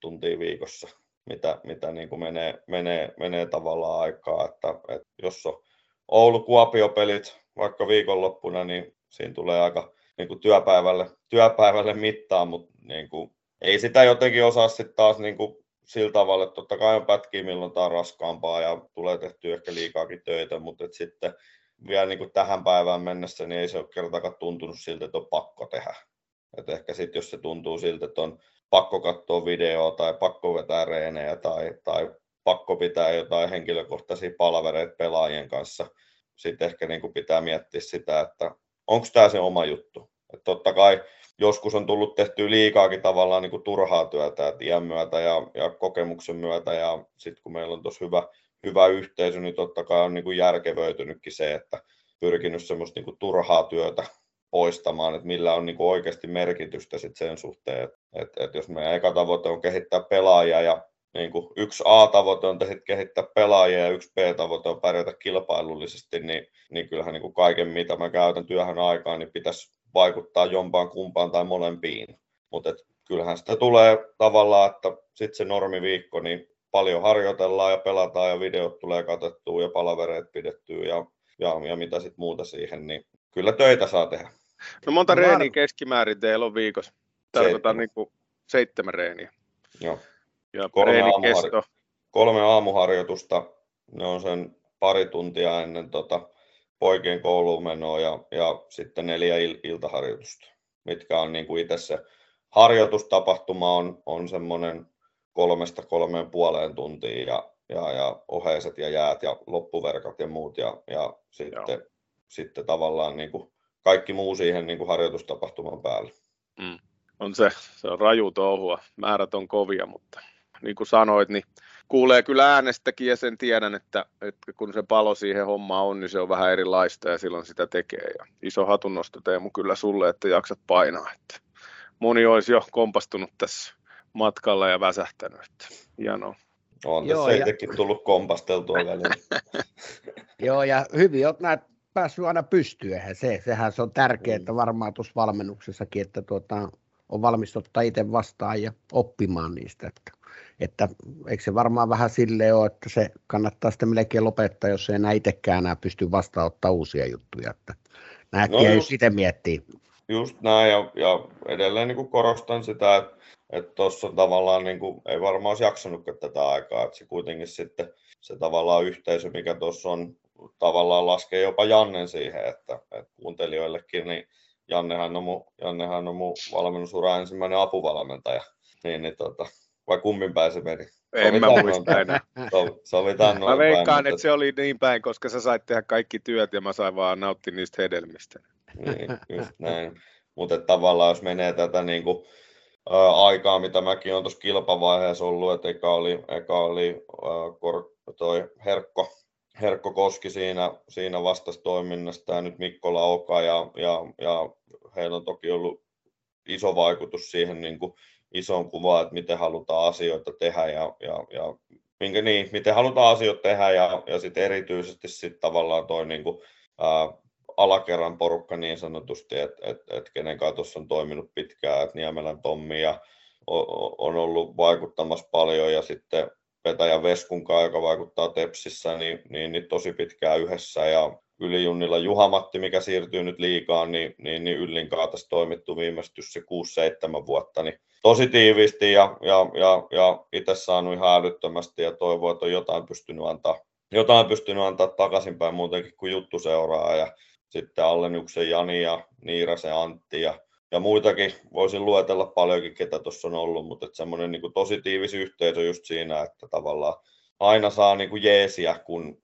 tuntia viikossa mitä, mitä niin kuin menee, menee, menee tavallaan aikaa, että, että jos on Oulu-Kuopio-pelit vaikka viikonloppuna, niin siinä tulee aika niin kuin työpäivälle, työpäivälle mittaa, mutta niin kuin, ei sitä jotenkin osaa sitten taas niin kuin sillä tavalla, että totta kai on pätkiä, milloin tämä on raskaampaa ja tulee tehty ehkä liikaakin töitä, mutta että sitten vielä niin kuin tähän päivään mennessä, niin ei se ole kertakaan tuntunut siltä, että on pakko tehdä. Et ehkä sitten jos se tuntuu siltä, että on pakko katsoa videoa tai pakko vetää reenejä tai, tai pakko pitää jotain henkilökohtaisia palavereita pelaajien kanssa. Sitten ehkä niin kuin pitää miettiä sitä, että onko tämä se oma juttu. Et totta kai joskus on tullut tehty liikaakin tavallaan niin kuin turhaa työtä että iän myötä ja, ja kokemuksen myötä ja sitten kun meillä on tuossa hyvä, hyvä yhteisö, niin totta kai on niin kuin järkevöitynytkin se, että pyrkinyt semmoista niin kuin turhaa työtä poistamaan, että millä on niin kuin oikeasti merkitystä sit sen suhteen, että, että, jos meidän eka tavoite on kehittää pelaajia ja niin kuin yksi A-tavoite on kehittää pelaajia ja yksi B-tavoite on pärjätä kilpailullisesti, niin, niin kyllähän niin kuin kaiken, mitä mä käytän työhön aikaan, niin pitäisi vaikuttaa jompaan kumpaan tai molempiin. Mutta kyllähän sitä tulee tavallaan, että sitten se normiviikko, niin paljon harjoitellaan ja pelataan ja videot tulee katettua ja palavereet pidettyä ja, ja, ja mitä sitten muuta siihen, niin kyllä töitä saa tehdä. No monta no, reeniä keskimäärin teillä on viikossa? Tarkoitan niin kuin seitsemän reeniä. Joo. Ja kolme, aamuhar... kolme aamuharjoitusta, ne on sen pari tuntia ennen tota, poikien kouluun menoa ja, ja sitten neljä il- iltaharjoitusta, mitkä on niin kuin itse se harjoitustapahtuma on, on semmoinen kolmesta kolmeen puoleen tuntiin ja, ja, ja oheiset ja jäät ja loppuverkat ja muut ja, ja sitten, sitten tavallaan niin kuin kaikki muu siihen niin kuin harjoitustapahtuman päälle. Mm. On se, se on raju touhua. Määrät on kovia, mutta niin kuin sanoit, niin kuulee kyllä äänestäkin ja sen tiedän, että, että kun se palo siihen hommaan on, niin se on vähän erilaista ja silloin sitä tekee. Ja iso hatunnosto Teemu kyllä sulle, että jaksat painaa. Että moni olisi jo kompastunut tässä matkalla ja väsähtänyt. Että hienoa. On Joo, tässä ja... tullut kompasteltua välillä. Joo, ja hyvin olet päässyt aina pystyä. Se, sehän se on tärkeää, että varmaan tuossa valmennuksessakin, että tuota, on valmis ottaa itse vastaan ja oppimaan niistä. Että, että eikö se varmaan vähän silleen ole, että se kannattaa sitten melkein lopettaa, jos ei enää itsekään enää pysty vastaanottaa uusia juttuja. Että nämäkin no just, itse miettii. Just näin, ja, ja edelleen niin kuin korostan sitä, että että tuossa tavallaan niin kuin, ei varmaan olisi jaksanutkaan tätä aikaa, että se kuitenkin sitten se tavallaan yhteisö, mikä tuossa on, tavallaan laskee jopa Jannen siihen, että, että kuuntelijoillekin, niin Jannehan on mun, Jannehan on mun valmennusura ensimmäinen apuvalmentaja, niin, niin tota, vai kummin päin se meni? En mä muista enää. Sovitaan Mä veikkaan, päin, että se oli niin päin, koska sä sait tehdä kaikki työt ja mä sain vaan nauttia niistä hedelmistä. Niin, just näin. Mutta tavallaan jos menee tätä niin kuin, ää, aikaa, mitä mäkin olen tuossa kilpavaiheessa ollut, että eka oli, eka oli ää, kor, toi Herkko, Herkko Koski siinä, siinä vastasi toiminnasta ja nyt Mikko Lauka ja, ja, ja heillä on toki ollut iso vaikutus siihen niin kuin isoon kuvaan, että miten halutaan asioita tehdä ja, ja, ja minkä, niin, miten halutaan asioita tehdä ja, ja sitten erityisesti sit tavallaan toi niin kuin, ää, alakerran porukka niin sanotusti, että et, et kenen kanssa tuossa on toiminut pitkään, että Niemelän Tommi ja on ollut vaikuttamassa paljon ja sitten Petäjän Veskun kanssa, joka vaikuttaa Tepsissä, niin, niin, niin tosi pitkään yhdessä. Ja Ylijunnilla Juhamatti, mikä siirtyy nyt liikaan, niin, niin, niin Yllin kanssa tässä toimittu viimeistys se 6-7 vuotta, niin tosi tiiviisti ja, ja, ja, ja itse saanut ihan älyttömästi ja toivoo, että on jotain pystynyt antaa, jotain pystynyt antaa takaisinpäin muutenkin kuin juttu seuraa. Ja sitten Alleniuksen Jani ja Niirasen Antti ja, ja muitakin voisin luetella paljonkin, ketä tuossa on ollut, mutta semmoinen niin tosi tiivis yhteisö just siinä, että tavallaan aina saa niin kuin jeesiä, kun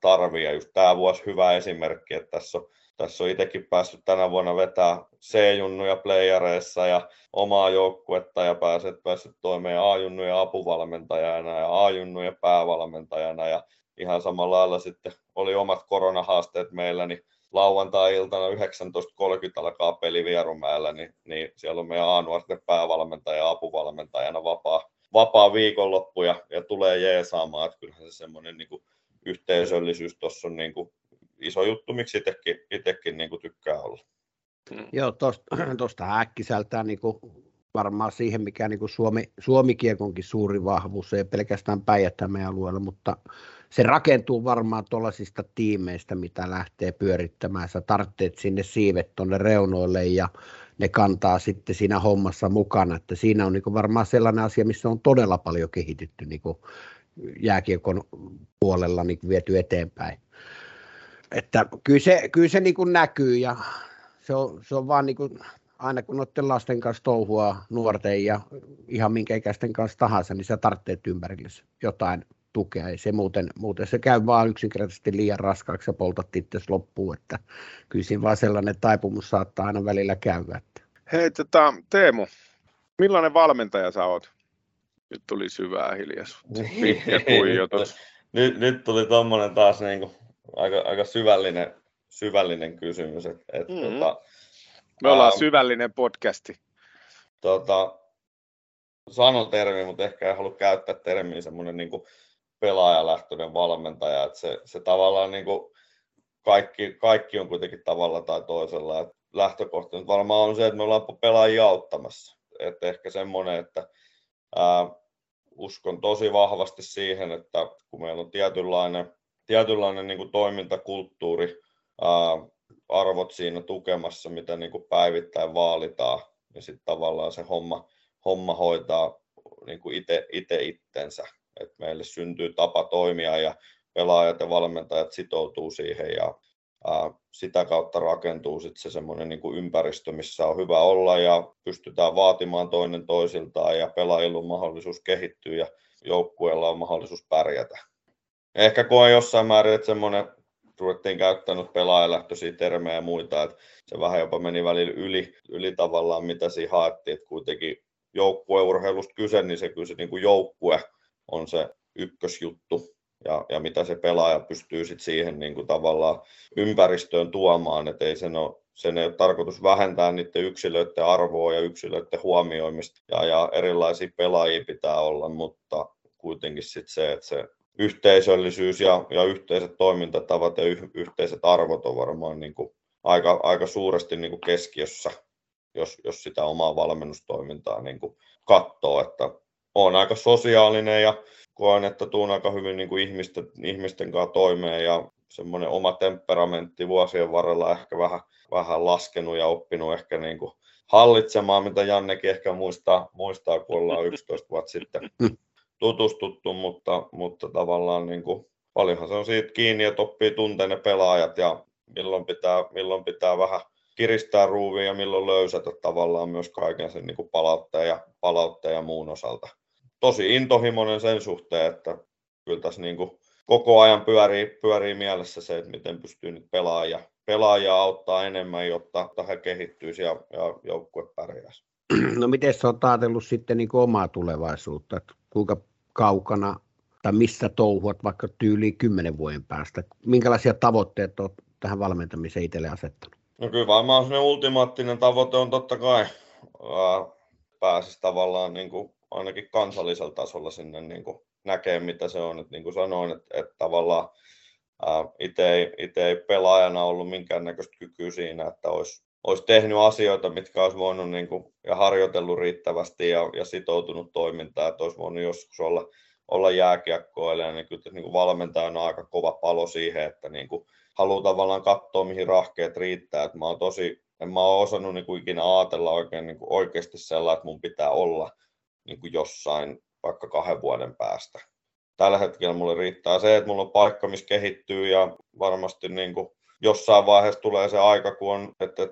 tarvii. Ja just tämä vuosi hyvä esimerkki, että tässä on, tässä on itsekin päässyt tänä vuonna vetää C-junnuja playereissa ja omaa joukkuetta ja pääset päässyt toimeen A-junnujen apuvalmentajana ja A-junnujen päävalmentajana ja ihan samalla lailla sitten oli omat koronahaasteet meillä, niin lauantai-iltana 19.30 alkaa peli Vierumäellä, niin, niin siellä on meidän A-nuorten päävalmentaja ja apuvalmentajana vapaa, vapaa viikonloppu ja, ja tulee jeesaamaan, että kyllähän se semmoinen niin kuin yhteisöllisyys tuossa on niin kuin iso juttu, miksi itsekin, itsekin niin kuin tykkää olla. Mm. Joo, tuosta äkkiseltään niin kuin varmaan siihen, mikä niin kuin Suomi, Suomikiekonkin suuri vahvuus, ei pelkästään päijät alueella, mutta se rakentuu varmaan tuollaisista tiimeistä, mitä lähtee pyörittämään. Sä tarvitset sinne siivet tuonne reunoille ja ne kantaa sitten siinä hommassa mukana. Että siinä on niin varmaan sellainen asia, missä on todella paljon kehitytty niin jääkiekon puolella niin viety eteenpäin. Että kyllä se, kyllä se niin näkyy ja se on, se on vaan niin kuin, aina kun noiden lasten kanssa touhua nuorten ja ihan minkä ikäisten kanssa tahansa, niin sä tarvitset ympärille jotain tukea. Ei se muuten, muuten se käy vaan yksinkertaisesti liian raskaaksi ja poltat itse loppuun, että kyllä siinä vaan sellainen taipumus saattaa aina välillä käydä. Että. Hei tota, Teemu, millainen valmentaja sä oot? Nyt tuli syvää hiljaisuutta. Niin. nyt, nyt tuli tuommoinen taas niin kuin aika, aika syvällinen, syvällinen kysymys. Et, et, mm-hmm. tota, Me ollaan ää, syvällinen podcasti. Tota, sanon termi, mutta ehkä en halua käyttää termiä semmoinen niin kuin pelaajalähtöinen valmentaja. Että se, se tavallaan niin kuin kaikki, kaikki on kuitenkin tavalla tai toisella. Että lähtökohta nyt varmaan on se, että me ollaan pelaajia auttamassa. Että ehkä semmoinen, että ää, uskon tosi vahvasti siihen, että kun meillä on tietynlainen, tietynlainen niin kuin toimintakulttuuri, ää, arvot siinä tukemassa, mitä niin kuin päivittäin vaalitaan, niin sitten tavallaan se homma, homma hoitaa niin kuin itse, itse itsensä. Et meille syntyy tapa toimia ja pelaajat ja valmentajat sitoutuu siihen ja ää, sitä kautta rakentuu sitten se semmoinen niin ympäristö, missä on hyvä olla ja pystytään vaatimaan toinen toisiltaan ja pelaajilla on mahdollisuus kehittyä ja joukkueella on mahdollisuus pärjätä. Ehkä koen jossain määrin, että semmoinen ruvettiin käyttänyt pelaajalähtöisiä termejä ja muita, että se vähän jopa meni välillä yli, yli tavallaan, mitä siinä haettiin, että kuitenkin joukkueurheilusta kyse, niin se kyllä se niin kuin joukkue on se ykkösjuttu, ja, ja mitä se pelaaja pystyy sit siihen niin kuin tavallaan ympäristöön tuomaan, että ei sen ole, sen ei ole tarkoitus vähentää niiden yksilöiden arvoa ja yksilöiden huomioimista, ja, ja erilaisia pelaajia pitää olla, mutta kuitenkin sit se, että se yhteisöllisyys ja, ja yhteiset toimintatavat ja y, yhteiset arvot on varmaan niin kuin aika, aika suuresti niin kuin keskiössä, jos, jos sitä omaa valmennustoimintaa niin kuin katsoo, että on aika sosiaalinen ja koen, että tuun aika hyvin niin kuin ihmisten, ihmisten kanssa toimeen ja semmoinen oma temperamentti vuosien varrella ehkä vähän, vähän laskenut ja oppinut ehkä niin kuin hallitsemaan, mitä Jannekin ehkä muistaa, muistaa kun ollaan 11 vuotta sitten tutustuttu, mutta, mutta tavallaan niin kuin, paljonhan se on siitä kiinni, että oppii tunteen ne pelaajat ja milloin pitää, milloin pitää vähän kiristää ruuvia ja milloin löysätä tavallaan myös kaiken sen niin palautteen, ja, palautteen ja muun osalta. Tosi intohimoinen sen suhteen, että kyllä tässä niin kuin koko ajan pyörii, pyörii mielessä se, että miten pystyy nyt pelaaja, pelaajia auttaa enemmän, jotta he kehittyisi ja, ja joukkue pärjäisi. No miten sä oot ajatellut sitten niin kuin omaa tulevaisuutta, että kuinka kaukana tai missä touhuat vaikka tyyli kymmenen vuoden päästä? Minkälaisia tavoitteita olet tähän valmentamiseen itselle asettanut? No kyllä varmaan sellainen ultimaattinen tavoite on totta kai pääsisi tavallaan niin kuin ainakin kansallisella tasolla sinne niin kuin näkee, mitä se on. että niin kuin sanoin, että, että tavallaan itse ei, ei pelaajana ollut minkäännäköistä kykyä siinä, että olisi, olisi tehnyt asioita, mitkä olisi voinut niin kuin, ja harjoitellut riittävästi ja, ja sitoutunut toimintaan, että olisi voinut joskus olla, olla jääkiekkoilija, niin kyllä niin kuin valmentajana on aika kova palo siihen, että niin kuin, haluaa tavallaan katsoa, mihin rahkeet riittää. Että mä oon tosi, en mä ole osannut niin kuin ikinä ajatella oikein, niin kuin oikeasti sellainen, että mun pitää olla niin kuin jossain vaikka kahden vuoden päästä. Tällä hetkellä mulle riittää se, että mulla on paikka, missä kehittyy ja varmasti niin kuin jossain vaiheessa tulee se aika, kun on, että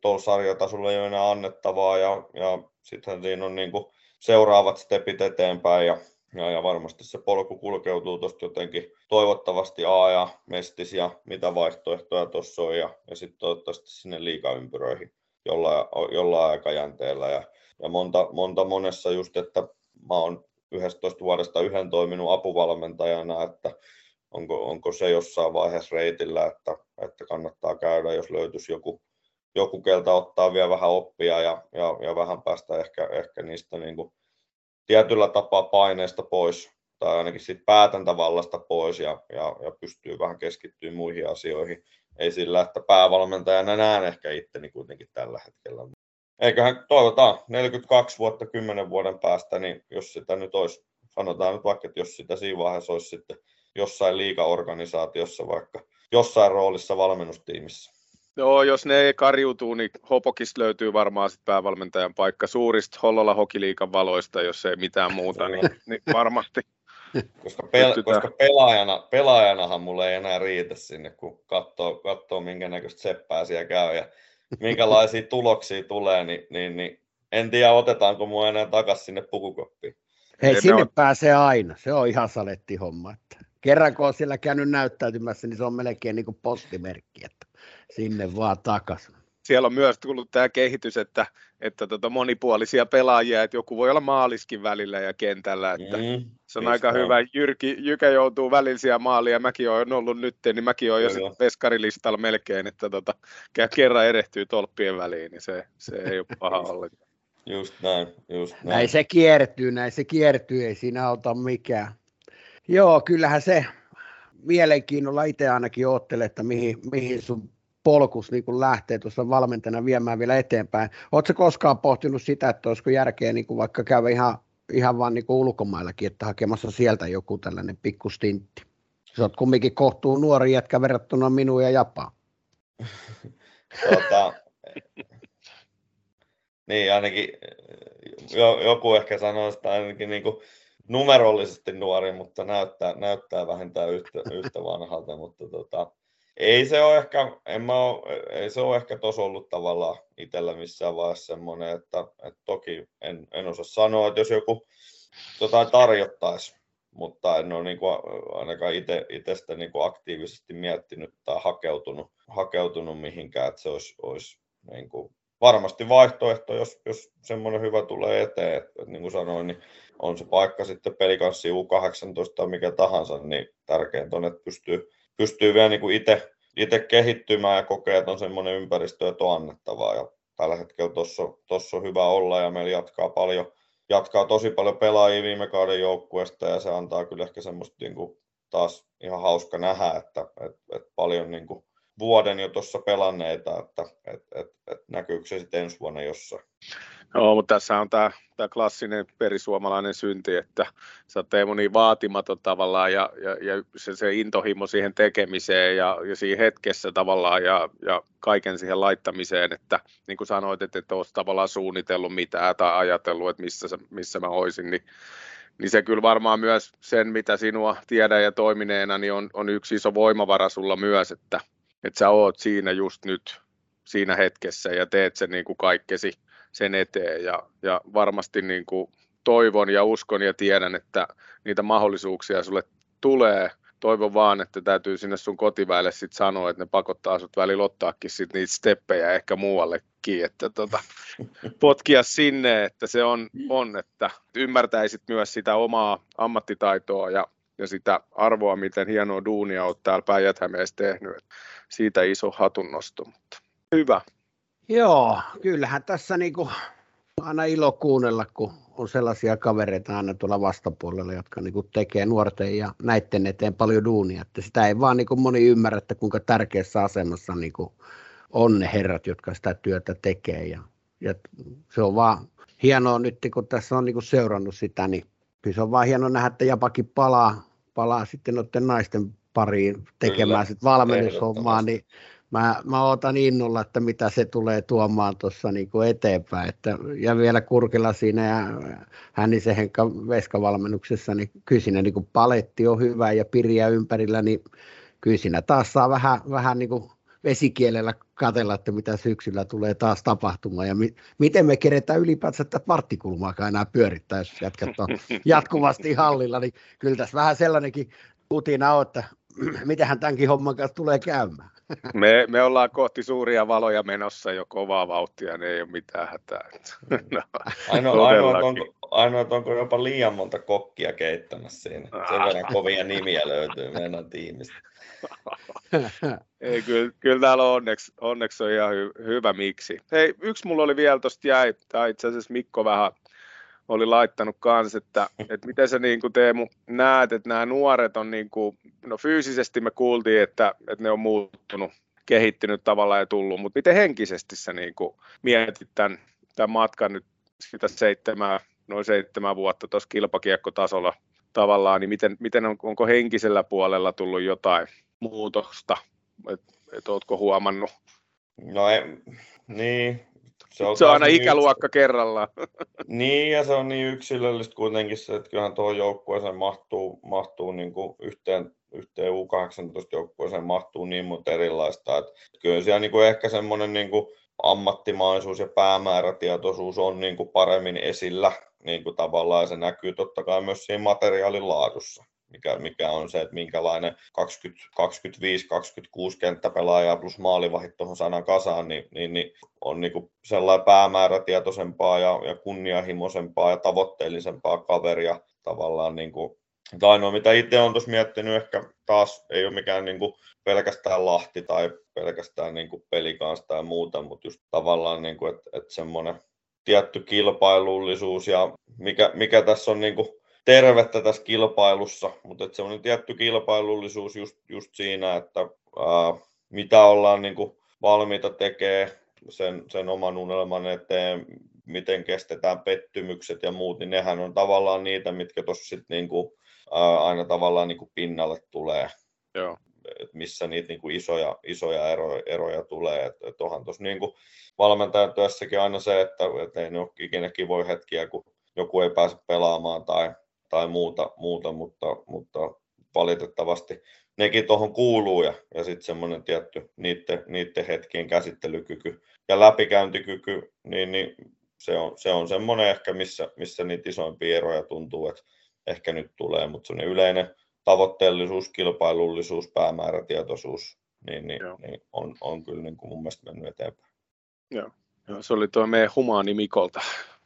tuolla sarjatasolla ei ole enää annettavaa ja, ja sitten siinä on niin kuin seuraavat stepit eteenpäin ja ja, ja varmasti se polku kulkeutuu tuosta jotenkin toivottavasti A ja Mestis ja mitä vaihtoehtoja tuossa on ja, ja sitten toivottavasti sinne liikaympyröihin jollain, jollain aikajänteellä. Ja, ja monta, monta monessa just, että mä oon 11 vuodesta yhden toiminut apuvalmentajana, että onko, onko se jossain vaiheessa reitillä, että, että kannattaa käydä, jos löytyisi joku, joku kelta ottaa vielä vähän oppia ja, ja, ja vähän päästä ehkä, ehkä niistä niin kuin tietyllä tapaa paineesta pois tai ainakin siitä päätäntävallasta pois ja, ja, ja pystyy vähän keskittyä muihin asioihin. Ei sillä, että päävalmentajana näen ehkä itteni kuitenkin tällä hetkellä. Eiköhän toivotaan 42 vuotta 10 vuoden päästä, niin jos sitä nyt olisi, sanotaan nyt vaikka, että jos sitä siinä vaiheessa olisi sitten jossain liigaorganisaatiossa vaikka jossain roolissa valmennustiimissä, Joo, jos ne kariutuu, niin Hopokista löytyy varmaan sit päävalmentajan paikka suurista Hollola Hokiliikan valoista, jos ei mitään muuta, niin, niin varmasti. Koska, pel- koska pelaajana, pelaajanahan mulle ei enää riitä sinne, kun katsoo, katsoo minkä näköistä seppää siellä käy ja minkälaisia tuloksia tulee, niin, niin, niin en tiedä otetaanko mua enää takaisin sinne pukukoppiin. Hei, Ei, sinne on... pääsee aina. Se on ihan saletti homma. Että kerran kun on siellä käynyt näyttäytymässä, niin se on melkein niin kuin postimerkki. Että sinne vaan takaisin. Siellä on myös tullut tämä kehitys, että, että tota monipuolisia pelaajia, että joku voi olla maaliskin välillä ja kentällä. Että mm, se on aika on. hyvä. Jyrki, Jykä joutuu maaliin ja mäkin olen ollut nyt, niin mäkin olen jo sitten veskarilistalla melkein, että tota, kerran erehtyy tolppien väliin, niin se, se ei ole paha ollenkaan. Just näin, just näin. Näin se kiertyy, näin se kiertyy, ei siinä auta mikään. Joo, kyllähän se mielenkiinnolla itse ainakin oottelee, että mihin, mihin sun polkus niin kuin lähtee tuossa valmentajana viemään vielä eteenpäin. Oletko koskaan pohtinut sitä, että olisiko järkeä niin kuin vaikka käydä ihan, ihan vaan niin kuin ulkomaillakin, että hakemassa sieltä joku tällainen pikku stintti? Sä oot kumminkin kohtuu nuori jätkä verrattuna minuun ja Japaan. tuota, niin, ainakin joku ehkä sanoo sitä ainakin niin kuin numerollisesti nuori, mutta näyttää, näyttää vähintään yhtä, yhtä vanhalta, mutta tota, ei se ole ehkä, en mä ole, ei se ole ehkä tos ollut tavallaan itsellä missään vaiheessa semmoinen, että, että toki en, en osaa sanoa, että jos joku jotain tarjottaisi, mutta en ole niin kuin ainakaan itse, itsestä niin kuin aktiivisesti miettinyt tai hakeutunut, hakeutunut mihinkään, että se olisi, olisi niin kuin varmasti vaihtoehto, jos, jos semmoinen hyvä tulee eteen, että, niin kuin sanoin, niin on se paikka sitten pelikanssi U18 tai mikä tahansa, niin tärkeintä on, että pystyy, pystyy vielä niin itse, kehittymään ja kokee, että on semmoinen ympäristö, että on annettavaa. Ja tällä hetkellä tuossa on hyvä olla ja meillä jatkaa paljon, jatkaa tosi paljon pelaajia viime kauden joukkueesta ja se antaa kyllä ehkä semmoista niin kuin taas ihan hauska nähdä, että, että, että paljon niin kuin vuoden jo tuossa pelanneita, että et, et, et näkyykö se sitten ensi vuonna jossain. Joo, mutta tässä on tämä, tämä klassinen perisuomalainen synti, että sä oot Teemu niin vaatimaton tavallaan ja, ja, ja se, se intohimo siihen tekemiseen ja, ja siinä hetkessä tavallaan ja, ja kaiken siihen laittamiseen, että niin kuin sanoit, että et oot tavallaan suunnitellut mitään tai ajatellut, että missä, missä mä olisin, niin niin se kyllä varmaan myös sen, mitä sinua tiedän ja toimineena, niin on, on yksi iso voimavara sulla myös, että, että sä oot siinä just nyt siinä hetkessä ja teet sen niin kuin kaikkesi sen eteen ja, ja varmasti niin kuin toivon ja uskon ja tiedän, että niitä mahdollisuuksia sulle tulee. Toivon vaan, että täytyy sinne sun kotiväelle sitten sanoa, että ne pakottaa sut välillä ottaakin sit niitä steppejä ehkä muuallekin, että tota, potkia sinne, että se on, on, että ymmärtäisit myös sitä omaa ammattitaitoa ja, ja sitä arvoa, miten hienoa duunia olet täällä päijät tehnyt. Siitä iso hatunnosto, mutta hyvä. Joo, kyllähän tässä niinku aina ilo kuunnella, kun on sellaisia kavereita aina tuolla vastapuolella, jotka niinku tekee nuorten ja näiden eteen paljon duunia. Että sitä ei vaan niinku moni ymmärrä, että kuinka tärkeässä asemassa niinku on ne herrat, jotka sitä työtä tekee. Ja, ja se on vaan hienoa nyt, kun tässä on niinku seurannut sitä, niin se on vaan hienoa nähdä, että Japakin palaa, palaa sitten noiden naisten pariin tekemään sitten valmennushommaa, niin mä, mä odotan innolla, että mitä se tulee tuomaan tuossa niin eteenpäin. Että, ja vielä Kurkilla siinä ja Hännisen Henkka Veskavalmennuksessa, niin kyllä siinä niin paletti on hyvä ja piriä ympärillä, niin kyllä siinä taas saa vähän, vähän niin kuin vesikielellä katella, että mitä syksyllä tulee taas tapahtumaan ja mi- miten me keretään ylipäätään tätä partikulmaakaan enää pyörittää, jos jatkat on jatkuvasti hallilla, niin kyllä tässä vähän sellainenkin utina on, että mitähän tämänkin homman kanssa tulee käymään. Me, me ollaan kohti suuria valoja menossa jo kovaa vauhtia, niin ei ole mitään hätää. No, ainoa, ainoa, onko, ainoa, onko jopa liian monta kokkia keittämässä siinä. Sen verran kovia nimiä löytyy meidän tiimistä. ei, kyllä, kyllä täällä on onneksi, onneksi on ihan hy, hyvä miksi. Hei, yksi mulla oli vielä tuosta jäi, tai itse asiassa Mikko vähän oli laittanut kanssa, että, että miten sä niin kuin Teemu näet, että nämä nuoret on niin kuin, no fyysisesti me kuultiin, että, että ne on muuttunut, kehittynyt tavallaan ja tullut, mutta miten henkisesti sä niin kuin mietit tämän, tämän matkan nyt sitä seitsemää, noin seitsemän vuotta tuossa kilpakiekkotasolla tavallaan, niin miten, miten on, onko henkisellä puolella tullut jotain muutosta, että et ootko huomannut? No ei, niin, se on, se on aina niin ikäluokka yks... kerrallaan. Niin, ja se on niin yksilöllistä kuitenkin se, että kyllähän tuohon joukkueeseen mahtuu, mahtuu niin kuin yhteen, yhteen U18-joukkueeseen mahtuu niin monta erilaista, että kyllä siellä niin kuin ehkä semmoinen niin kuin ammattimaisuus ja päämäärätietoisuus on niin kuin paremmin esillä niin kuin tavallaan, ja se näkyy totta kai myös siinä materiaalin laadussa mikä, mikä on se, että minkälainen 25-26 kenttäpelaajaa plus maalivahit tuohon sanan kasaan, niin, niin, niin on niin kuin sellainen päämäärätietoisempaa ja, ja kunnianhimoisempaa ja tavoitteellisempaa kaveria tavallaan niin kuin, ainoa, mitä itse olen tuossa miettinyt, ehkä taas ei ole mikään niin kuin pelkästään Lahti tai pelkästään niin kuin pelikanssa tai muuta, mutta just tavallaan, niin kuin, että, että semmoinen tietty kilpailullisuus ja mikä, mikä tässä on niin kuin tervettä tässä kilpailussa, mutta se on tietty kilpailullisuus just, just siinä, että ää, mitä ollaan niin kuin valmiita tekee sen, sen oman unelman eteen, miten kestetään pettymykset ja muut, niin nehän on tavallaan niitä, mitkä tuossa sitten niinku, aina tavallaan niinku pinnalle tulee. Joo. Et missä niitä niinku isoja, isoja eroja, eroja tulee. Et, et onhan tuossa niinku valmentajan työssäkin aina se, että et ei ne ole ikinä kivoja hetkiä, kun joku ei pääse pelaamaan tai, tai muuta, muuta mutta, mutta valitettavasti nekin tuohon kuuluu ja, ja sitten semmoinen tietty niiden, niiden hetkien käsittelykyky ja läpikäyntikyky, niin, niin se on, se on semmoinen ehkä, missä, missä niitä isoimpia eroja tuntuu, että ehkä nyt tulee, mutta semmoinen yleinen tavoitteellisuus, kilpailullisuus, päämäärätietoisuus, niin, niin, niin on, on kyllä niin kuin mun mielestä mennyt eteenpäin. Joo, Joo se oli tuo meidän humaani Mikolta.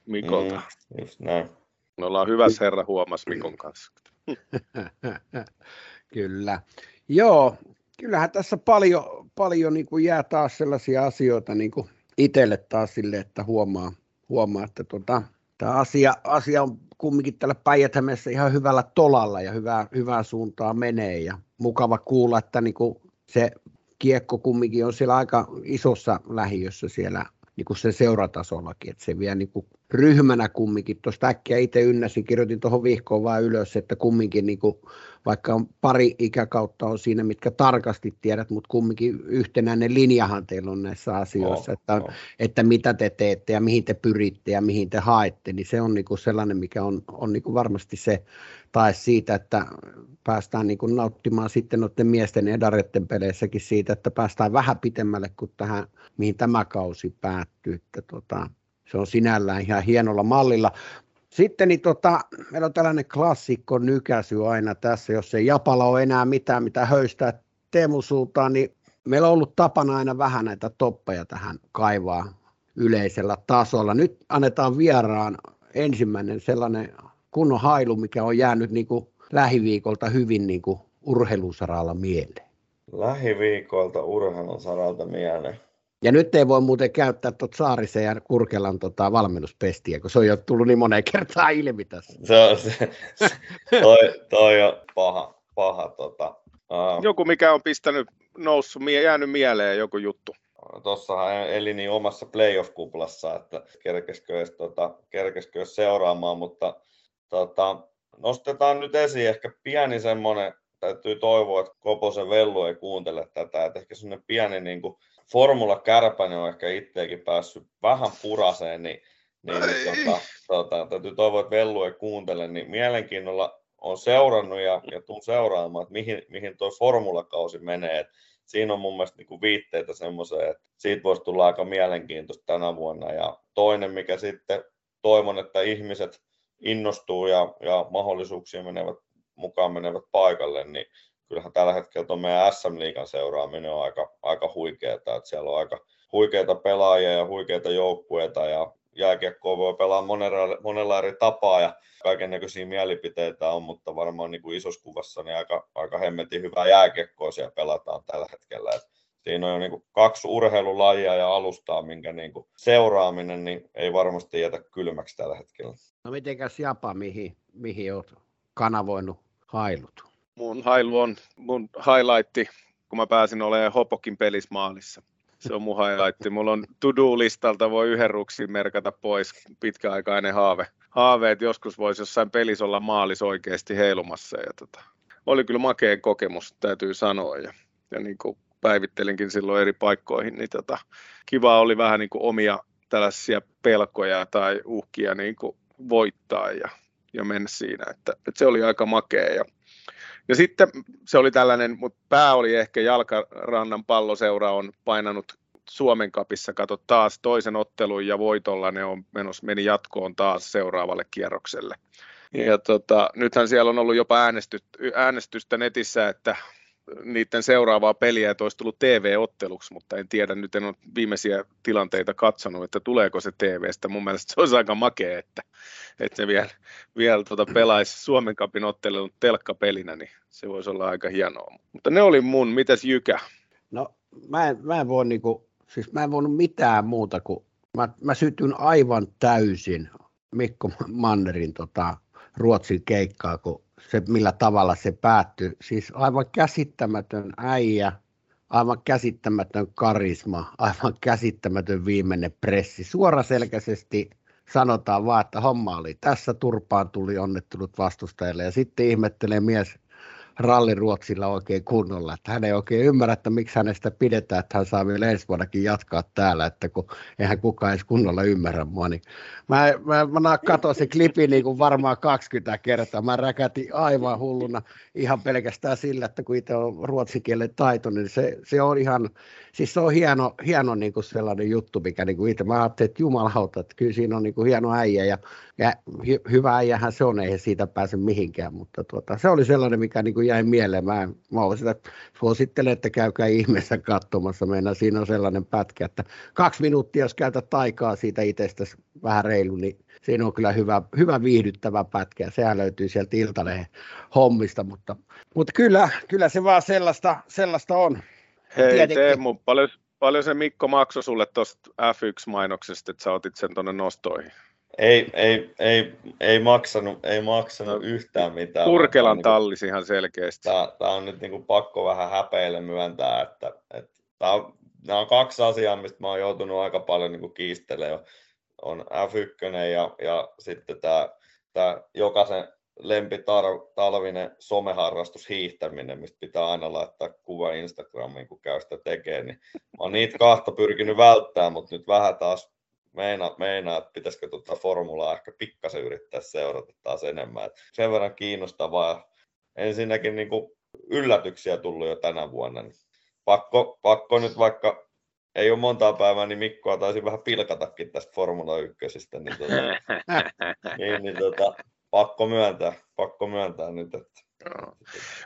Mikolta. Mm, just näin. Me ollaan hyvässä herra huomas Mikon kanssa. Kyllä. Joo, kyllähän tässä paljon, paljon niin kuin jää taas sellaisia asioita niin kuin itselle taas sille, että huomaa, huomaa että tota, tämä asia, asia on kumminkin tällä päijät ihan hyvällä tolalla ja hyvää, hyvää suuntaa menee ja mukava kuulla, että niin kuin se kiekko kumminkin on siellä aika isossa lähiössä siellä niin kuin sen seuratasollakin, että se vie niin kuin ryhmänä kumminkin. Tuosta äkkiä itse ynnäsin, kirjoitin tuohon vihkoon vaan ylös, että kumminkin niin kuin, vaikka on pari ikäkautta on siinä, mitkä tarkasti tiedät, mutta kumminkin yhtenäinen linjahan teillä on näissä asioissa, oh, että, oh. että mitä te teette ja mihin te pyritte ja mihin te haette, niin se on niin kuin sellainen, mikä on, on niin kuin varmasti se tai siitä, että päästään niin kuin nauttimaan sitten noiden miesten edaretten peleissäkin siitä, että päästään vähän pitemmälle kuin tähän, mihin tämä kausi päättyy. Että tota, se on sinällään ihan hienolla mallilla. Sitten niin tota, meillä on tällainen klassikko nykäsy aina tässä, jos ei Japala ole enää mitään, mitä höystää Teemu suuntaan, niin meillä on ollut tapana aina vähän näitä toppeja tähän kaivaa yleisellä tasolla. Nyt annetaan vieraan ensimmäinen sellainen kunnon hailu, mikä on jäänyt niin kuin lähiviikolta hyvin niin kuin urheilusaralla mieleen. Lähiviikolta urheilun saralta mieleen. Ja nyt ei voi muuten käyttää tuota Saarisen ja Kurkelan tota, valmennuspestiä, kun se on jo tullut niin moneen kertaan ilmi tässä. Se on, se, toi, toi on paha, paha tota, uh, Joku, mikä on pistänyt, noussut, jäänyt mieleen joku juttu. Tuossahan eli niin omassa playoff-kuplassa, että kerkeskö edes, tota, kerkeskö edes seuraamaan, mutta tota, nostetaan nyt esiin ehkä pieni semmoinen, täytyy toivoa, että Koposen Vellu ei kuuntele tätä, että ehkä semmoinen pieni niin kuin Formula Kärpänen on ehkä itseäkin päässyt vähän puraseen, niin, niin, niin tota, tota, täytyy toivoa, että Vellu ei kuuntele, niin mielenkiinnolla on seurannut ja, ja tuun seuraamaan, että mihin, mihin tuo formulakausi menee. Et siinä on mun mielestä niinku viitteitä semmoiseen, että siitä voisi tulla aika mielenkiintoista tänä vuonna. Ja toinen, mikä sitten toivon, että ihmiset innostuu ja, ja mahdollisuuksia menevät, mukaan menevät paikalle, niin kyllähän tällä hetkellä tuon meidän SM-liigan seuraaminen on aika, aika huikeaa, että siellä on aika huikeita pelaajia ja huikeita joukkueita ja jääkiekkoa voi pelaa monella, monella eri tapaa ja kaiken näköisiä mielipiteitä on, mutta varmaan niin kuin isossa kuvassa niin aika, aika hemmetin hyvää jääkiekkoa siellä pelataan tällä hetkellä. Et siinä on jo niin kuin kaksi urheilulajia ja alustaa, minkä niin kuin seuraaminen niin ei varmasti jätä kylmäksi tällä hetkellä. No mitenkäs Japa, mihin, mihin olet kanavoinut hailut? Mun hailu on mun highlightti, kun mä pääsin olemaan Hopokin pelismaalissa. Se on mun highlightti. Mulla on to-do-listalta voi yhden ruksin merkata pois pitkäaikainen haave. Haaveet joskus voisi jossain pelissä olla maalis oikeasti heilumassa. Ja tota, oli kyllä makea kokemus, täytyy sanoa. Ja, ja niin kuin päivittelinkin silloin eri paikkoihin, niin tota, kiva oli vähän niin kuin omia tällaisia pelkoja tai uhkia niin kuin voittaa ja, ja mennä siinä. Että, että se oli aika makea. Ja, ja sitten se oli tällainen, mutta pää oli ehkä Jalkarannan palloseura on painanut Suomen kapissa, kato taas toisen ottelun ja voitolla ne on menos, meni jatkoon taas seuraavalle kierrokselle. Ja tota, nythän siellä on ollut jopa äänestystä netissä, että niiden seuraavaa peliä, että olisi tullut TV-otteluksi, mutta en tiedä, nyt en ole viimeisiä tilanteita katsonut, että tuleeko se TVstä. Mun mielestä se olisi aika makea, että, että se vielä, vielä tuota pelaisi Suomen kapin ottelun telkkapelinä, niin se voisi olla aika hienoa. Mutta ne oli mun, mitäs Jykä? No mä en, mä en voi niinku, siis mä en voinut mitään muuta kuin, mä, mä sytyn aivan täysin Mikko Mannerin tota, Ruotsin keikkaa, kun se, millä tavalla se päättyi. Siis aivan käsittämätön äijä, aivan käsittämätön karisma, aivan käsittämätön viimeinen pressi. Suoraselkäisesti sanotaan vaan, että homma oli tässä, turpaan tuli onnettelut vastustajille ja sitten ihmettelee mies ralli Ruotsilla oikein kunnolla, että hän ei oikein ymmärrä, että miksi hänestä pidetään, että hän saa vielä ensi vuonnakin jatkaa täällä, että kun eihän kukaan edes kunnolla ymmärrä mua, niin mä, mä, mä katsoin se klipi niin kuin varmaan 20 kertaa, mä räkätin aivan hulluna ihan pelkästään sillä, että kun itse on ruotsikielen taito, niin se, se on ihan, siis se on hieno, hieno niin kuin sellainen juttu, mikä niin kuin itse, mä ajattelin, että jumalauta, että kyllä siinä on niin kuin hieno äijä ja, ja hy, hyvä äijähän se on, ei siitä pääse mihinkään, mutta tuota, se oli sellainen, mikä niin kuin jäi mieleen. Mä, mä sitä suosittelen, että käykää ihmeessä katsomassa. Meillä siinä on sellainen pätkä, että kaksi minuuttia, jos käytät aikaa siitä itsestäsi vähän reilu, niin siinä on kyllä hyvä, hyvä viihdyttävä pätkä. Sehän löytyy sieltä Iltalehen hommista, mutta, mutta kyllä, kyllä se vaan sellaista, sellaista on. Hei Tietenkin... Teemu, paljon, paljon se Mikko maksoi sulle tuosta F1-mainoksesta, että sä otit sen tuonne nostoihin? Ei, ei, ei, ei maksanut, ei maksanut no, yhtään mitään. Kurkelan niin tallis ihan selkeästi. Tämä, tämä on nyt niin kuin pakko vähän häpeille myöntää, että, että tämä on, nämä on kaksi asiaa, mistä mä oon joutunut aika paljon niin kiistelemään. On F1 ja, ja sitten tämä, tämä jokaisen lempitalvinen someharrastus hiihtäminen, mistä pitää aina laittaa kuva Instagramiin, kun käy sitä tekemään. Niin mä oon niitä kahta pyrkinyt välttämään, mutta nyt vähän taas meinaa, meinaa että pitäisikö tuota formulaa ehkä pikkasen yrittää seurata taas enemmän. Et sen verran kiinnostavaa. Ensinnäkin niin kuin yllätyksiä tullut jo tänä vuonna. Niin pakko, pakko nyt vaikka ei ole montaa päivää, niin Mikkoa taisi vähän pilkatakin tästä Formula 1. Niin, tota, niin, niin tota, pakko myöntää, pakko myöntää nyt, että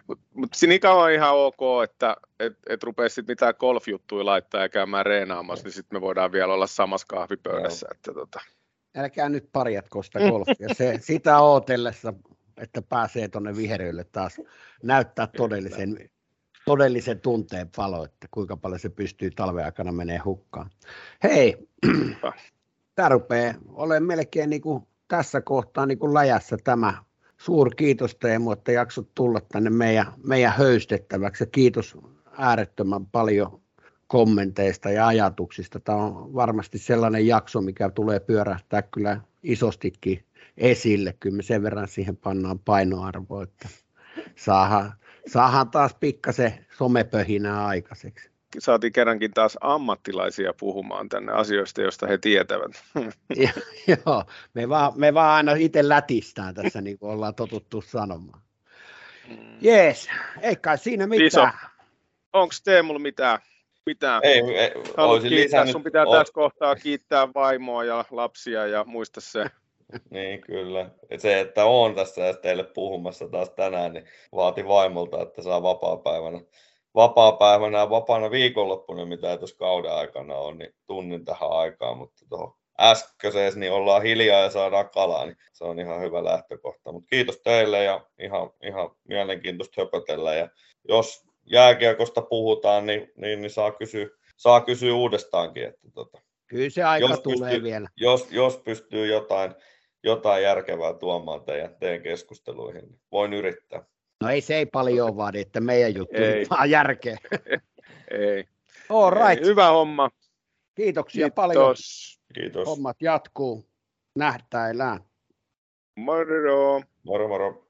mutta mut niin kauan ihan ok, että et, et rupea sitten mitään golfjuttuja laittaa ja käymään reenaamassa, niin sitten me voidaan vielä olla samassa kahvipöydässä. Että tota. Älkää nyt parjat kosta golfia. Se, sitä ootellessa, että pääsee tuonne vihreille taas näyttää todellisen, todellisen tunteen palo, että kuinka paljon se pystyy talven aikana menee hukkaan. Hei, tämä rupeaa olemaan melkein niin kuin tässä kohtaa niin kuin läjässä tämä suur kiitos Teemu, että jaksot tulla tänne meidän, meidän höystettäväksi ja kiitos äärettömän paljon kommenteista ja ajatuksista. Tämä on varmasti sellainen jakso, mikä tulee pyörähtää kyllä isostikin esille. Kyllä me sen verran siihen pannaan painoarvoa, että saadaan, saadaan taas pikkasen somepöhinää aikaiseksi saatiin kerrankin taas ammattilaisia puhumaan tänne asioista, joista he tietävät. Joo, me vaan, me vaan aina itse lätistään tässä, niin kuin ollaan totuttu sanomaan. Mm. Jees, ei kai siinä mitään. Onko Teemulla mitään? mitään? Ei, ei kiittää, lisännyt... sun pitää tässä kohtaa kiittää vaimoa ja lapsia ja muista se. niin, kyllä. Se, että on tässä teille puhumassa taas tänään, niin vaati vaimolta, että saa vapaa-päivänä vapaa-päivänä ja vapaana viikonloppuna, mitä tuossa kauden aikana on, niin tunnin tähän aikaan, mutta tuohon äskeiseen, niin ollaan hiljaa ja saadaan kalaa, niin se on ihan hyvä lähtökohta. Mutta kiitos teille ja ihan, ihan mielenkiintoista höpötellä. Ja jos jääkiekosta puhutaan, niin, niin, niin saa, kysyä, saa kysyä uudestaankin. Että tota, Kyllä se aika jos tulee pystyy, vielä. Jos, jos pystyy jotain, jotain järkevää tuomaan teidän, teidän keskusteluihin, niin voin yrittää. No ei se ei paljon vaadi, että meidän juttu ei. vaan järkeä. ei. All right. Ei, hyvä homma. Kiitoksia Kiitos. paljon. Kiitos. Hommat jatkuu. Nähtäillään. Moro. Moro moro.